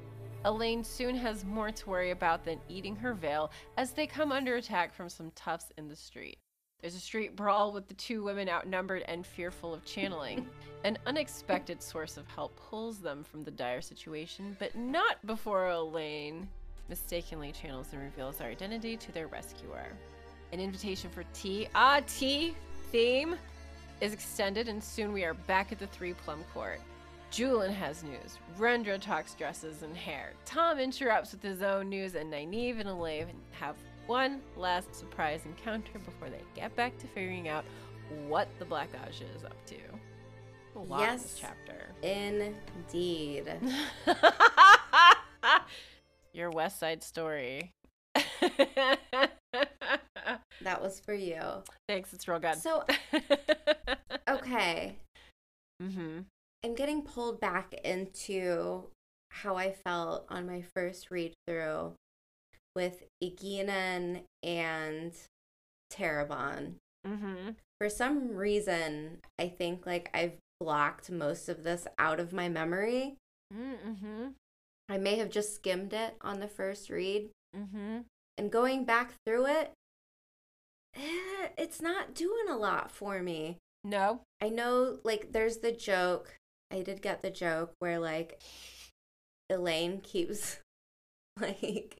Elayne soon has more to worry about than eating her veil as they come under attack from some toughs in the street. There's a street brawl with the two women outnumbered and fearful of channeling. <laughs> An unexpected source of help pulls them from the dire situation, but not before Elayne mistakenly channels and reveals their identity to their rescuer. An invitation for tea, ah, tea theme, is extended, and soon we are back at the Three Plum Court. Juilin has news. Rendra talks dresses and hair. Tom interrupts with his own news, and Nynaeve and Elayne have one last surprise encounter before they get back to figuring out what the Black Ajah is up to. A lot in this Yes. chapter. Indeed. <laughs> Your West Side Story. <laughs> That was for you. Thanks, it's real good. So, <laughs> okay. mm-hmm. I'm getting pulled back into how I felt on my first read through with Egeanin and Terabon. Mm-hmm. For some reason, I think like I've blocked most of this out of my memory. Mm-hmm. I may have just skimmed it on the first read. Mm-hmm. And going back through it, eh, it's not doing a lot for me. No. I know, like, there's the joke. I did get the joke where, like, Elayne keeps, <laughs> like,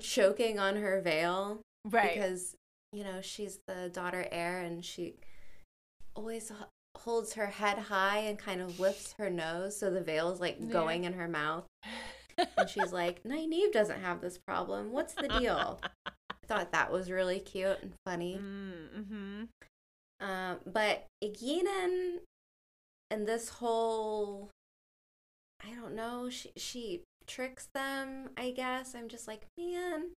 choking on her veil Right. because, you know, she's the daughter heir and she always holds her head high and kind of lifts her nose so the veil's, like, Yeah. going in her mouth. <laughs> And she's like, Nynaeve doesn't have this problem. What's the deal? I thought that was really cute and funny. mm-hmm. Um, but Egeanin and this whole, I don't know, she she tricks them. I guess I'm just like, man,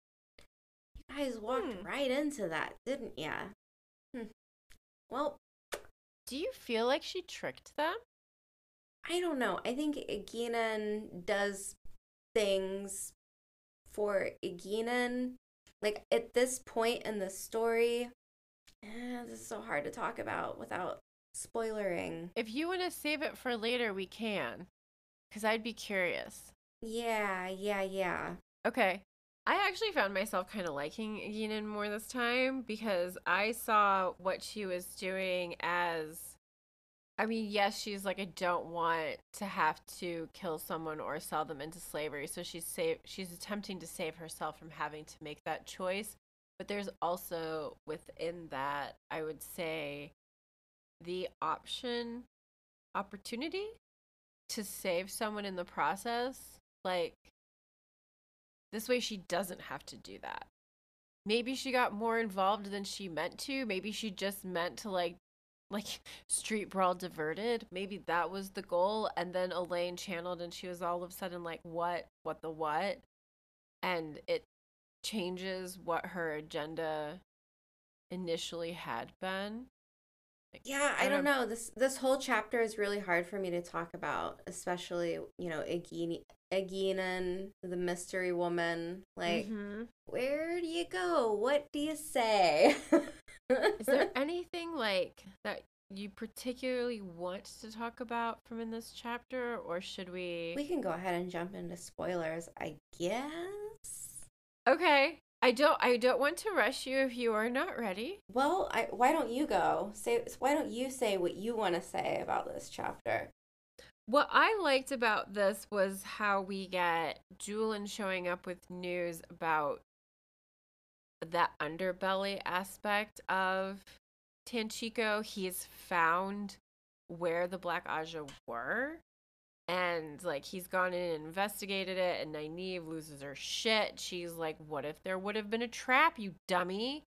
you guys walked Hmm. right into that, didn't ya? Hmm. Well, Do you feel like she tricked them? I don't know. I think Egeanin does things for Egeanin. Like at this point in the story, eh, this is so hard to talk about without spoilering. If you want to save it for later, we can. Because I'd be curious. Yeah, yeah, yeah. Okay. I actually found myself kind of liking Egeanin more this time because I saw what she was doing as. I mean, yes, she's like, I don't want to have to kill someone or sell them into slavery. So she's save, she's attempting to save herself from having to make that choice. But there's also within that, I would say, the option, opportunity to save someone in the process. Like, this way she doesn't have to do that. Maybe she got more involved than she meant to. Maybe she just meant to like <laughs> like street brawl diverted. Maybe that was the goal and then Elayne channeled and she was all of a sudden like what what the what? And it changes what her agenda initially had been. Like, Yeah, I don't know. This this whole chapter is really hard for me to talk about, especially, you know, Egin Egeanin, the mystery woman. Like, Mhm. where do you go? What do you say? Is there <laughs> anything like that you particularly want to talk about from in this chapter or should we we can go ahead and jump into spoilers, I guess. Okay. I don't I don't want to rush you if you are not ready. Well, I, why don't you go? Say why don't you say what you want to say about this chapter? What I liked about this was how we get Juilin showing up with news about that underbelly aspect of Tanchico. He's found where the Black Ajah were. And like he's gone in and investigated it, and Nynaeve loses her shit. She's like, "What if there would have been a trap, you dummy?"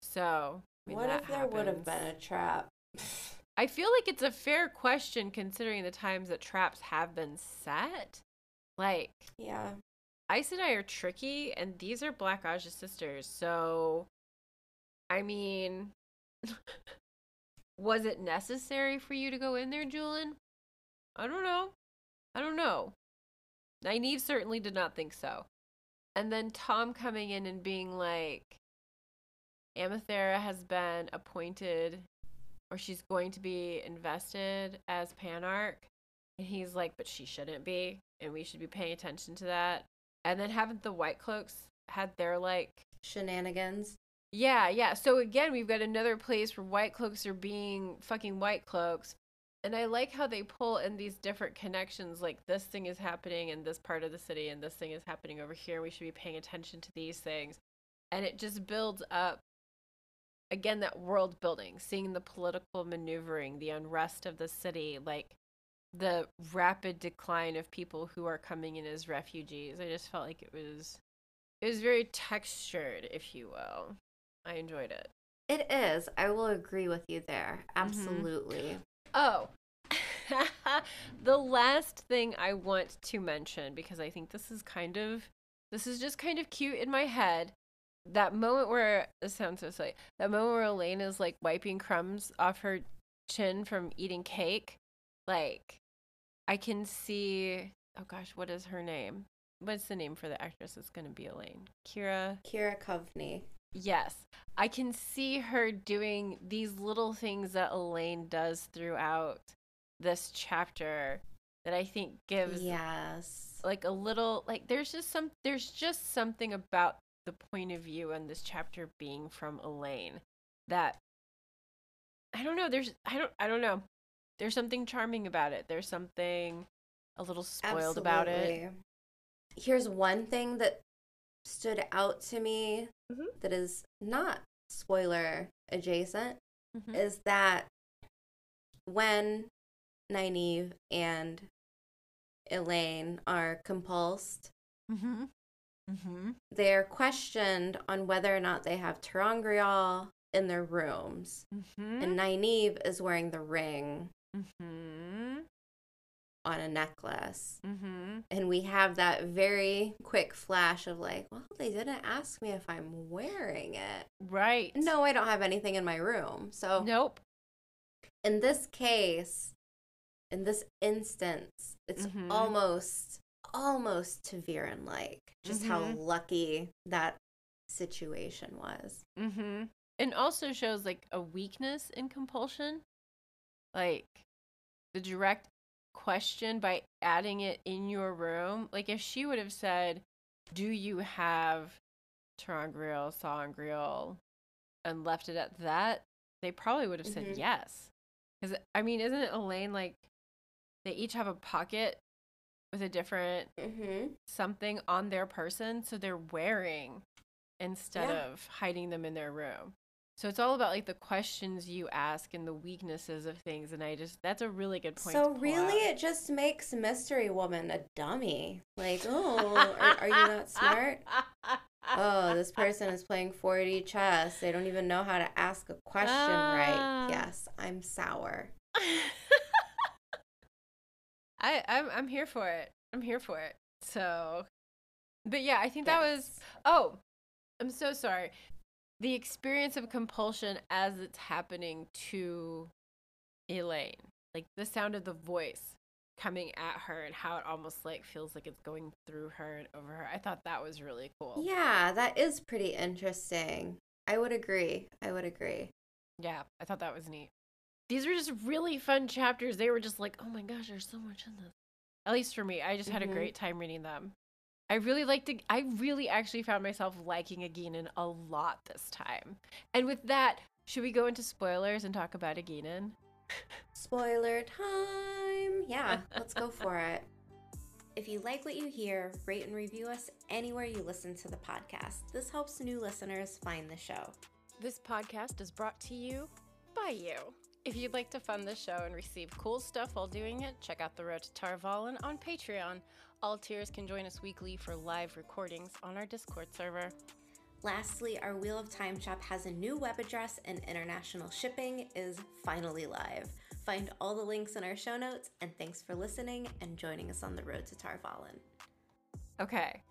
So I mean, what if there would have been a trap? <laughs> I feel like it's a fair question considering the times that traps have been set. Like, yeah. Ice and I are tricky, and these are Black Ajah sisters. So, I mean, <laughs> was it necessary for you to go in there, Juilin? I don't know. I don't know. Nynaeve certainly did not think so. And then Tom coming in and being like, Amathera has been appointed, or she's going to be invested as Panarch. And he's like, but she shouldn't be, and we should be paying attention to that. And then haven't the White Cloaks had their like Shenanigans. yeah, yeah. So again, we've got another place where white cloaks are being fucking white cloaks. And I like how they pull in these different connections like this thing is happening in this part of the city and this thing is happening over here. We should be paying attention to these things. And it just builds up again that world building, seeing the political maneuvering, the unrest of the city, like the rapid decline of people who are coming in as refugees. I just felt like it was it was very textured, if you will. I enjoyed it. It is. I will agree with you there. Mm-hmm. Absolutely. Oh, <laughs> the last thing I want to mention because I think this is kind of this is just kind of cute in my head. That moment where this sounds so silly. That moment where Elayne is like wiping crumbs off her chin from eating cake. Like, I can see. Oh gosh, what is her name? What's the name for the actress that's going to be Elayne? Ceara. Ceara Coveney. Yes, I can see her doing these little things that Elayne does throughout this chapter that I think gives Yes. like a little like there's just some there's just something about the point of view in this chapter being from Elayne that I don't know there's I don't I don't know. There's something charming about it. There's something a little spoiled about it. Here's one thing that stood out to me Mhm. that is not spoiler adjacent Mhm. is that when Nynaeve and Elayne are compulsed, mhm mhm they're questioned on whether or not they have ter'angreal in their rooms. mhm And Nynaeve is wearing the ring mhm on a necklace. mhm And we have that very quick flash of like, well, they didn't ask me if I'm wearing it. right No, I don't have anything in my room. So nope in this case, in this instance, it's Mhm. almost almost ta'veren like. Just how Mhm. lucky that situation was. Mm-hmm. And also shows like a weakness in compulsion. Like the direct question by adding it in your room. Like if she would have said, Do you have ter'angreal, sa'angreal, and left it at that, they probably would have said Mhm. yes. Because I mean, isn't it Elayne like they each have a pocket with a different Mm-hmm. something on their person so they're wearing instead Yeah. of hiding them in their room. So it's all about like the questions you ask and the weaknesses of things and I just that's a really good point. So really, out. it just makes Mystery Woman a dummy. Like, <laughs> oh, are, are you not smart? Oh, this person is playing 4D chess. They don't even know how to ask a question right. Ah. Yes, I'm sour. <laughs> I I'm I'm here for it. I'm here for it. So but yeah, I think that was oh, I'm so sorry. The experience of compulsion as it's happening to Elayne. Like the sound of the voice coming at her and how it almost like feels like it's going through her and over her. I thought that was really cool. Yeah, that is pretty interesting. I would agree. I would agree. Yeah, I thought that was neat. These were just really fun chapters. They were just like, oh my gosh, there's so much in this. At least for me, I just had a Mhm. great time reading them. I really liked. it. I really actually found myself liking Egeanin a lot this time. And with that, should we go into spoilers and talk about Egeanin? Spoiler time. Yeah, let's go for <laughs> it. If you like what you hear, rate and review us anywhere you listen to the podcast. This helps new listeners find the show. This podcast is brought to you by you. If you'd like to fund the show and receive cool stuff while doing it, check out The Road to Tar Valon on Patreon. All tiers can join us weekly for live recordings on our Discord server. Lastly, our Wheel of Time shop has a new web address and international shipping is finally live. Find all the links in our show notes, and thanks for listening and joining us on the road to Tar Valon. Okay.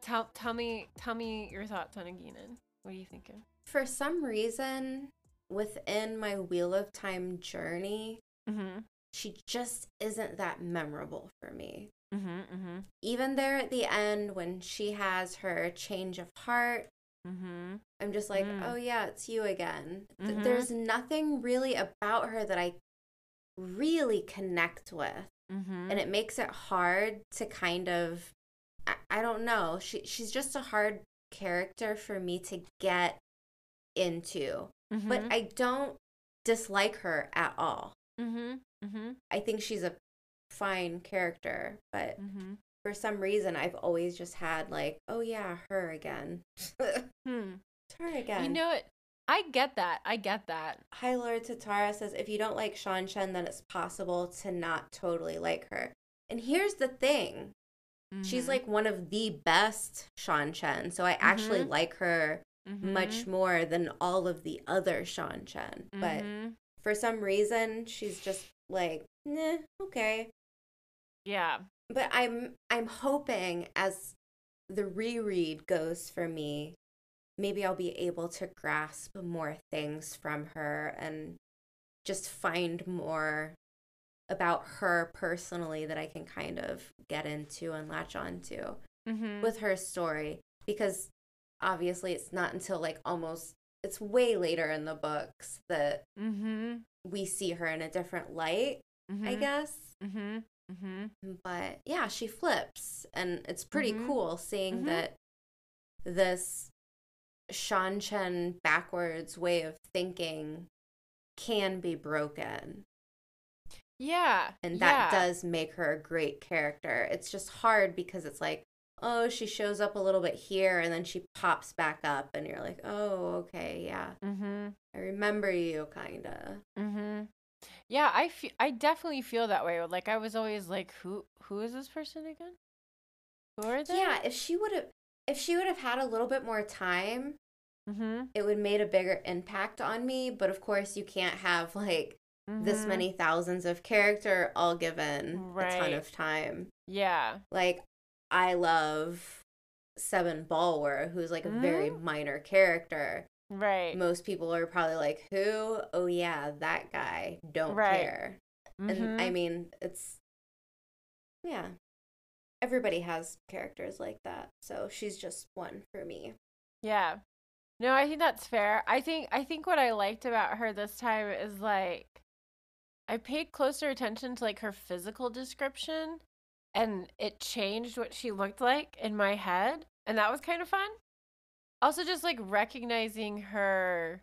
Tell tell me tell me your thoughts on Egeanin. What are you thinking? For some reason, within my Wheel of Time journey, Mm-hmm. she just isn't that memorable for me. Mm-hmm. Mm-hmm. Even there at the end when she has her change of heart, Mm-hmm. I'm just like, Mm. oh yeah, it's you again. Th- Mhm. There's nothing really about her that I really connect with. Mm-hmm. And it makes it hard to kind of I, I don't know. She she's just a hard character for me to get into. Mm-hmm. But I don't dislike her at all. Mm-hmm. Mm-hmm. I think she's a fine character, but Mm-hmm. for some reason I've always just had like, oh yeah, her again. <laughs> Hmm. Her again. You know it. I get that. I get that. High Lord Tatara says if you don't like Seanchan, then it's possible to not totally like her. And here's the thing. She's Mhm. like one of the best Seanchan. So I actually Mhm. like her Mhm. much more than all of the other Seanchan. But Mhm. for some reason, she's just like, nah, okay. yeah. But I'm I'm hoping as the reread goes for me, maybe I'll be able to grasp more things from her and just find more about her personally that I can kind of get into and latch onto Mm-hmm. with her story because obviously it's not until like almost it's way later in the books that mm-hmm. we see her in a different light, I guess. Mm-hmm. Mm-hmm. But yeah, she flips and it's pretty Mhm. cool seeing Mhm. that this Seanchan backwards way of thinking can be broken. Yeah. And that yeah. does make her a great character. It's just hard because it's like, oh, she shows up a little bit here and then she pops back up, and you're like, oh, okay, yeah. Mm-hmm. I remember you, kinda. Mm-hmm. Yeah, I fe- I definitely feel that way. Like I was always like, who who is this person again? Who are they? Yeah, if she would have. If she would have had a little bit more time, Mm-hmm. it would made a bigger impact on me. But of course, you can't have like this Mhm. many thousands of character all given a ton of time. Yeah. Like, I love Sebban Balwer, who's like a very minor character. Right. Most people are probably like, "Who? Oh yeah, that guy. Don't Right. care." And I Mhm. mean, it's yeah. Everybody has characters like that, so she's just one for me. Yeah. No, I think that's fair. I think I think what I liked about her this time is like I paid closer attention to like her physical description and it changed what she looked like in my head and that was kind of fun. Also just like recognizing her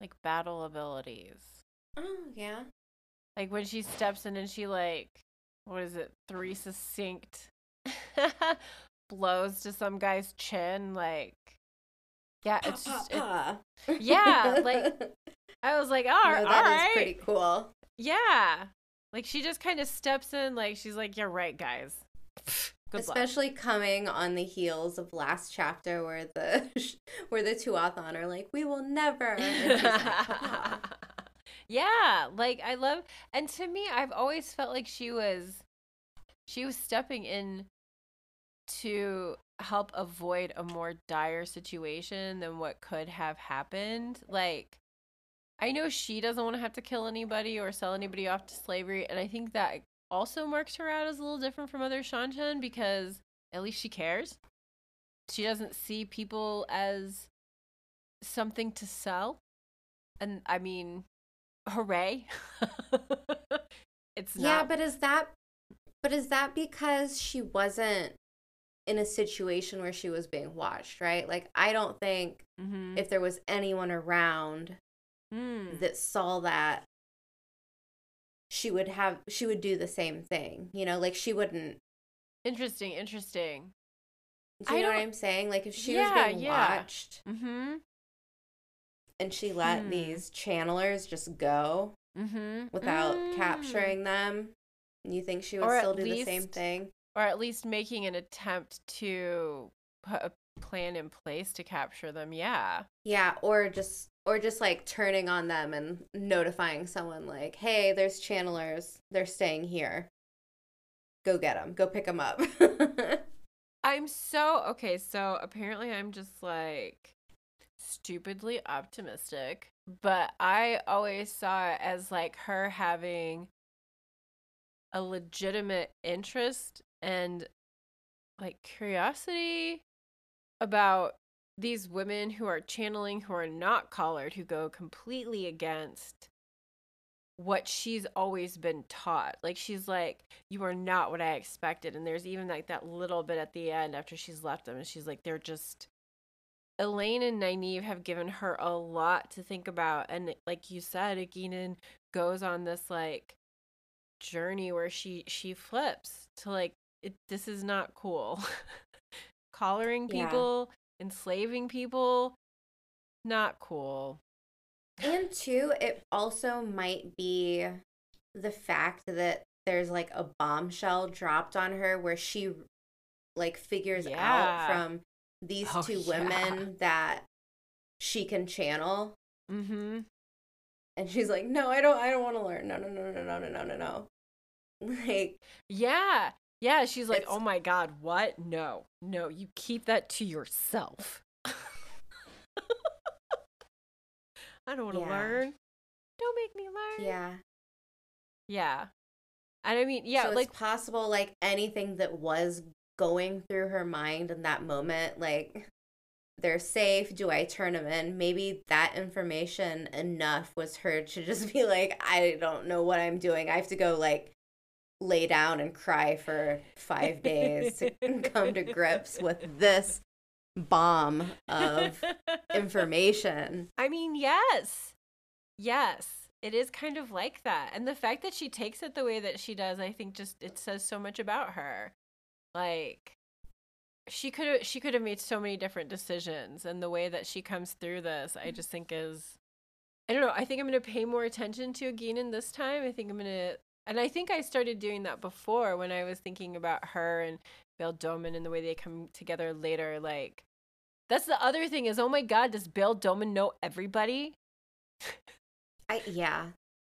like battle abilities. Oh yeah. Like when she steps in and she like what is it? Three succinct <laughs> blows to some guy's chin like yeah, it's pa, just, it- pa. Yeah, like, <laughs> I was like, all, No, right, that all pretty cool. Yeah. Like she just kind of steps in like she's like, You're right, guys. Good luck. Especially coming on the heels of last chapter where the <laughs> where the Tuatha'an are like, we will never. Like, <laughs> "Ah." <laughs> yeah, like I love and to me I've always felt like she was she was stepping in to help avoid a more dire situation than what could have happened. Like I know she doesn't want to have to kill anybody or sell anybody off to slavery and I think that also marks her out as a little different from other Seanchan because at least she cares. She doesn't see people as something to sell. And I mean, hooray. <laughs> it's yeah, not but is that but is that because she wasn't in a situation where she was being watched, right? Like I don't think Mhm. if there was anyone around Mm. that saw that she would have she would do the same thing. You know, like she wouldn't interesting, interesting. do you I know what I'm saying? Like if she Yeah, was being yeah. watched Mhm. and she let Hmm. these channelers just go, Mm-hmm. without Mm. capturing them. You think she would Or still do the same thing? Or at least making an attempt to put a plan in place to capture them. Yeah. Yeah, or just or just like turning on them and notifying someone like, "Hey, there's channelers. They're staying here. Go get them. Go pick them up." <laughs> I'm so okay. So apparently, I'm just like stupidly optimistic, but I always saw it as like her having a legitimate interest and like curiosity about these women who are channeling, who are not collared, who go completely against what she's always been taught. Like she's like, you are not what I expected. And there's even like that little bit at the end after she's left them, and she's like, they're just Elayne and Nynaeve have given her a lot to think about. And like you said, Egeanin goes on this like journey where she she flips to like it, this is not cool. <laughs> Collaring Yeah. people, enslaving people, not cool. and two, it also might be the fact that there's like a bombshell dropped on her where she like figures out from these Oh, two yeah. women that she can channel Mm-hmm. and she's like, "No, I don't I don't want to learn. No, no, no, no, no, no, no, no, no." <laughs> Like Yeah. Yeah. She's like, It's- oh my God, what? No, no, you keep that to yourself. <laughs> I don't want to Yeah. learn. Don't make me learn. yeah. Yeah. And I mean, yeah, so like, it's possible like anything that was going through her mind in that moment like they're safe do i turn them in maybe that information enough was her to just be like i don't know what i'm doing i have to go like lay down and cry for five days to <laughs> <laughs> come to grips with this bomb of information I mean, yes. Yes. It is kind of like that. And the fact that she takes it the way that she does, I think just it says so much about her. Like she could have she could have made so many different decisions and the way that she comes through this, I just think is I don't know, I think I'm going to pay more attention to Egeanin this time. I think I'm going to and I think I started doing that before when I was thinking about her and Bayle Domon and the way they come together later like that's the other thing is, oh my God, does Bayle Domon know everybody? i yeah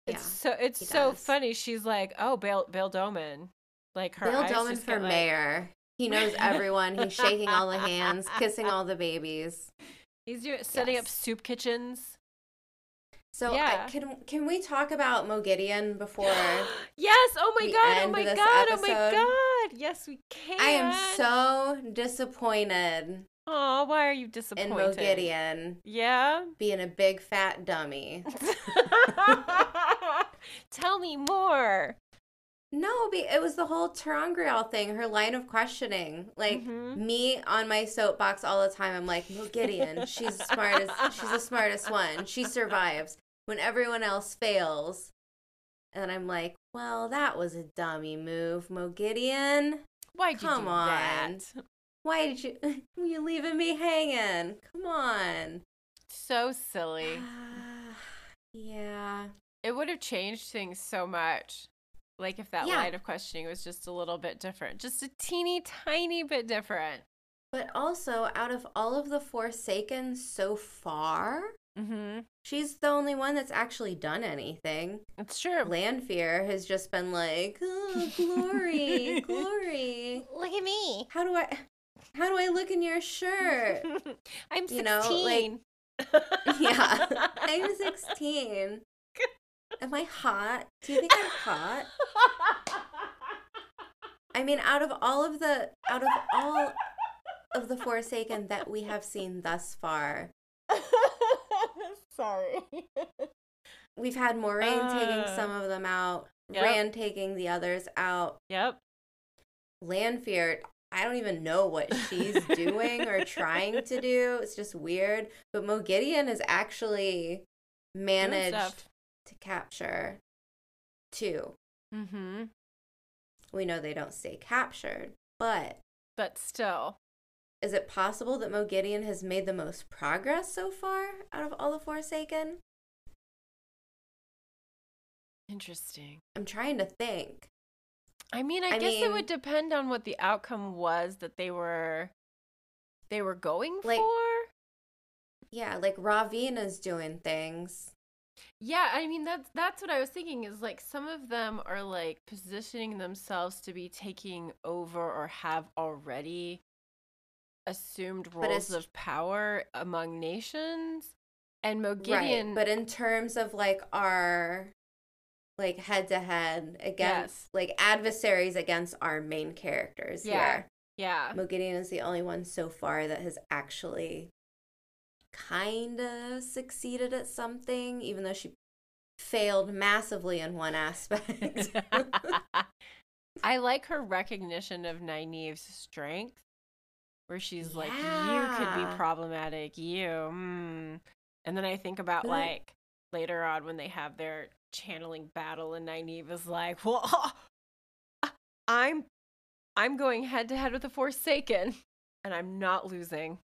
It's yeah so it's so does. funny. She's like, oh, Bill Bayle Domon, like her. Bayle Domon for get, like- mayor. He knows everyone. He's shaking all the hands, kissing <laughs> all the babies. He's doing, setting up soup kitchens. So Yeah. I, can can we talk about Moghedien before? <gasps> yes. Oh my oh god. Oh my god. Oh my god. Yes, we can. I am so disappointed Oh, why are you disappointed? in? Moghedien Yeah. being a big fat dummy. <laughs> Tell me more. No, it was the whole ter'angreal thing, her line of questioning. Like Mhm. me on my soapbox all the time, I'm like, Moghedien, she's the smartest she's the smartest one. She survives when everyone else fails. And I'm like, well, that was a dummy move, Moghedien. Why'd you Come do on. that? Why did you <laughs> you leaving me hanging? Come on. So silly. <sighs> yeah. It would have changed things so much. Like if that Yeah. line of questioning was just a little bit different, just a teeny tiny bit different. But also, out of all of the Forsaken so far, Mm-hmm. she's the only one that's actually done anything. It's true. Lanfear has just been like, oh, glory, <laughs> glory. Look at me. How do I, how do I look in your shirt? <laughs> I'm 16. You know, like- <laughs> yeah, I'm 16. Am I hot? Do you think I'm hot? <laughs> I mean, out of all of the, out of all of the Forsaken that we have seen thus far, <laughs> Sorry. we've had Moiraine taking Uh, some of them out, yep. Rand taking the others out. Yep. Lanfear, I don't even know what she's doing or <laughs> trying to do. It's just weird. But Moghedien has actually managed. To capture two. Mm-hmm. We know they don't stay captured, but But still. is it possible that Moghedien has made the most progress so far out of all the Forsaken? Interesting. I'm trying to think. I mean, I, I guess it would depend on what the outcome was that they were they were going Like- for. Yeah, like Ravina's doing things. Yeah, I mean that's that's what I was thinking is like some of them are like positioning themselves to be taking over or have already assumed roles of power among nations. And Right. But in terms of like our like head to head against Yes. like adversaries against our main characters Yeah. here. yeah. Moghedien is the only one so far that has actually kind of succeeded at something, even though she failed massively in one aspect. <laughs> I like her recognition of Nynaeve's strength, where she's like, "You could be problematic, you." Mm. And then I think about But like later on when they have their channeling battle, and Nynaeve is like, <laughs> "Well, I'm, I'm going head to head with the Forsaken, and I'm not losing."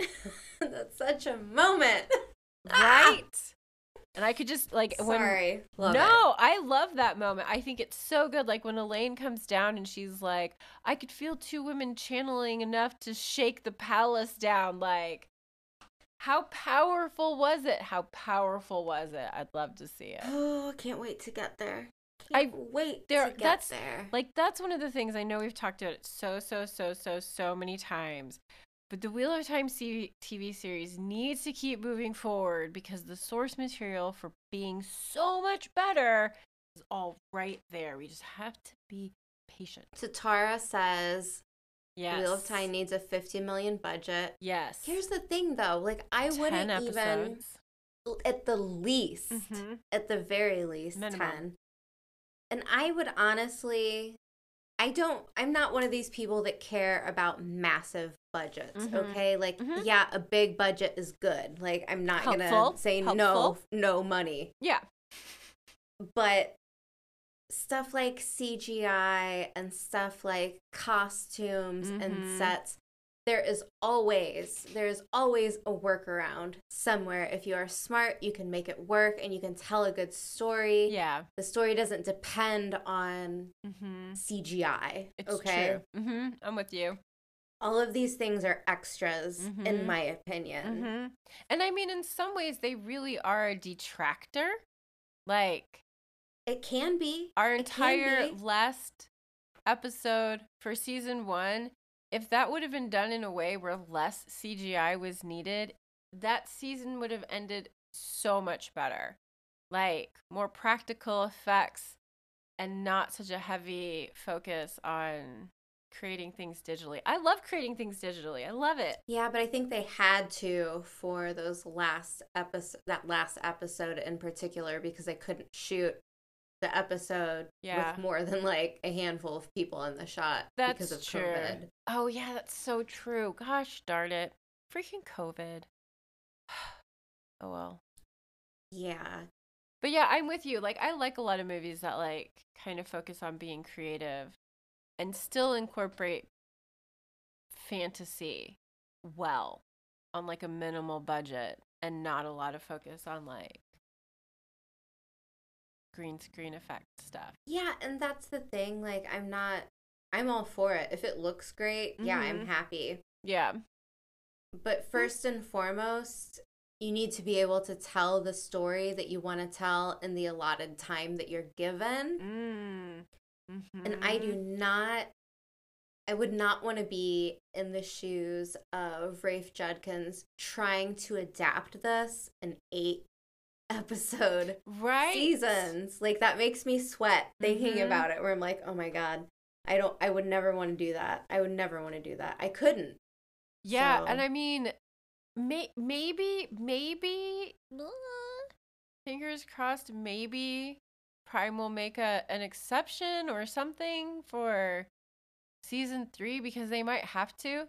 <laughs> <laughs> That's such a moment. <laughs> Right? and I could just like when Sorry. Love no, I love that moment. I think it's so good. Like when Elayne comes down and she's like, I could feel two women channeling enough to shake the palace down. Like, how powerful was it? How powerful was it? I'd love to see it. it. Oh, can't wait to get there. I- Can't wait there- to get that's- there. Like, that's one of the things I know we've talked about it so, so, so, so, so many times. But the Wheel of Time TV series needs to keep moving forward because the source material for being so much better is all right there. We just have to be patient. Tatara says Yes. Wheel of Time needs a 50 million budget. Yes. Here's the thing though, like I 10 wouldn't even at the least, Mhm. at the very least Minimum. 10. And I would honestly I don't I'm not one of these people that care about massive budgets, Mhm. okay? Like Mhm. yeah, a big budget is good. Like I'm not going to say no Helpful. no money. Yeah. but stuff like CGI and stuff like costumes and Mhm. sets there is always there's always a workaround somewhere if you are smart you can make it work and you can tell a good story Yeah. the story doesn't depend on Mm-hmm. CGI It's okay true. Mm-hmm. I'm with you. all of these things are extras in Mhm. my opinion Mm-hmm. And I mean, in some ways, they really are a detractor. Like, it can be our It can entire be. last episode for season one, if that would have been done in a way where less CGI was needed, that season would have ended so much better. Like more practical effects and not such a heavy focus on creating things digitally. I love creating things digitally. I love it. Yeah, but I think they had to for those last episode that last episode in particular because they couldn't shoot the episode Yeah. with more than like a handful of people in the shot That's because of true. COVID. Oh yeah, that's so true. Gosh darn it. Freaking COVID. <sighs> oh well. Yeah. But yeah, I'm with you. Like I like a lot of movies that like kind of focus on being creative and still incorporate fantasy well on like a minimal budget and not a lot of focus on like green screen effect stuff. Yeah, and that's the thing. Like I'm not I'm all for it. If it looks great, yeah, I'm Mhm. happy. Yeah. But first and foremost, you need to be able to tell the story that you want to tell in the allotted time that you're given. Mm. And I do Mhm. not, I would not want to be in the shoes of Rafe Judkins trying to adapt this in eight episode right seasons. Like that makes me sweat thinking Mhm. about it, where I'm like, oh my God, I don't, I would never want to do that. I would never want to do that. I couldn't. Yeah, and I mean, may- maybe, maybe, uh, fingers crossed, maybe Prime will make a an exception or something for season three because they might have to.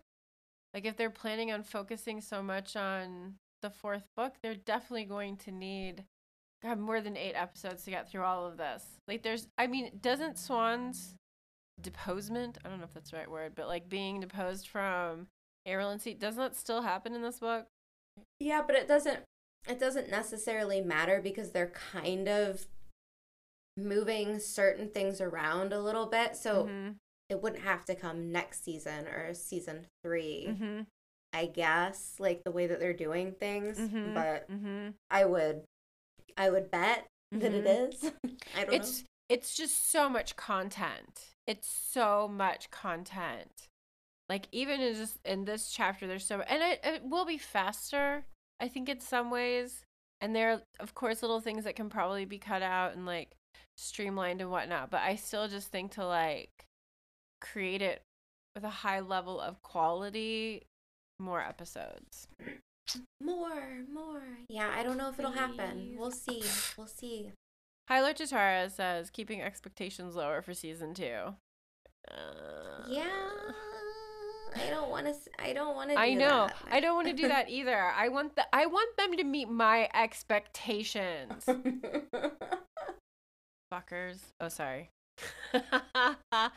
Like, if they're planning on focusing so much on the fourth book, they're definitely going to need God more than eight episodes to get through all of this. Like, there's, I mean, doesn't Siuan's deposement? I don't know if that's the right word, but like being deposed from Amyrlin seat doesn't that still happen in this book? Yeah, but it doesn't, it doesn't necessarily matter because they're kind of moving certain things around a little bit. So Mhm. it wouldn't have to come next season or season 3 Mhm. I guess, like the way that they're doing things. Mhm. But Mhm. I would, I would bet that it Mhm. is. <laughs> I don't know. It's it's just so much content. It's so much content. Like even in just in this chapter, there's so and it, it will be faster. I think in some ways, and there are of course little things that can probably be cut out and like streamlined and whatnot. But I still just think to like create it with a high level of quality, more episodes. More, more. Yeah, I don't know if it'll happen. We'll see. We'll see. Hyler Tatara says keeping expectations lower for season two. Uh, Yeah. I don't want to. I don't want to. I know. I don't want to do that <laughs> either. I want the I want them to meet my expectations. <laughs> Fuckers. Oh, sorry. <laughs> that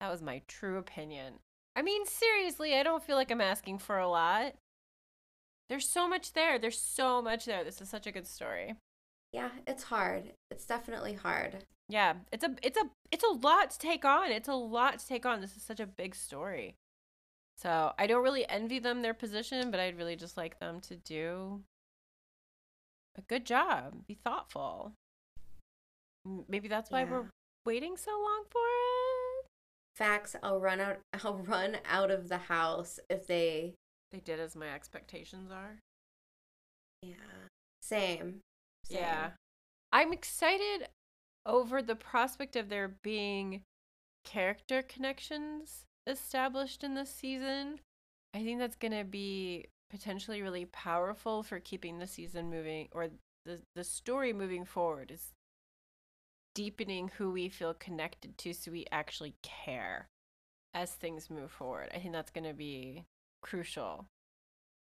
was my true opinion. I mean, seriously, I don't feel like I'm asking for a lot. There's so much there. There's so much there. This is such a good story. yeah, it's hard. It's definitely hard. Yeah, it's a it's a it's a lot to take on. It's a lot to take on. This is such a big story. So, I don't really envy them their position, but I'd really just like them to do a good job. Be thoughtful. Maybe that's why Yeah. we're waiting so long for it. Facts. I'll run out. <laughs> I'll run out of the house if they. They did as my expectations are. Yeah. Same. Same. Yeah. I'm excited over the prospect of there being character connections established in this season. I think that's going to be potentially really powerful for keeping the season moving or the the story moving forward is deepening who we feel connected to so we actually care as things move forward. I think that's going to be crucial.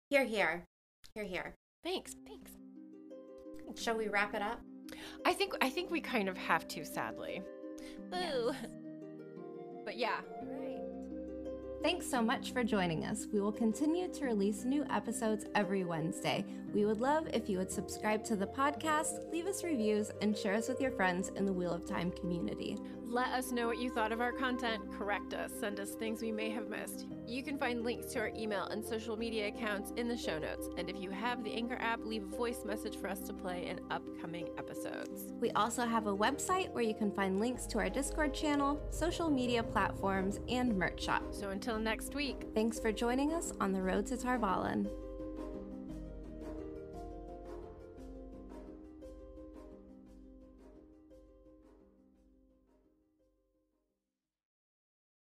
Here, here, here, here. Thanks. Thanks. Shall we wrap it up? I think I think we kind of have to, sadly. Boo. But yeah, Right. Thanks so much for joining us. We will continue to release new episodes every Wednesday. We would love if you would subscribe to the podcast, leave us reviews, and share us with your friends in the Wheel of Time community. Let us know what you thought of our content. Correct us. Send us things we may have missed. You can find links to our email and social media accounts in the show notes. And if you have the Anchor app, leave a voice message for us to play in upcoming episodes. We also have a website where you can find links to our Discord channel, social media platforms, and merch shop. So until next week. Thanks for joining us on the road to Tar Valon.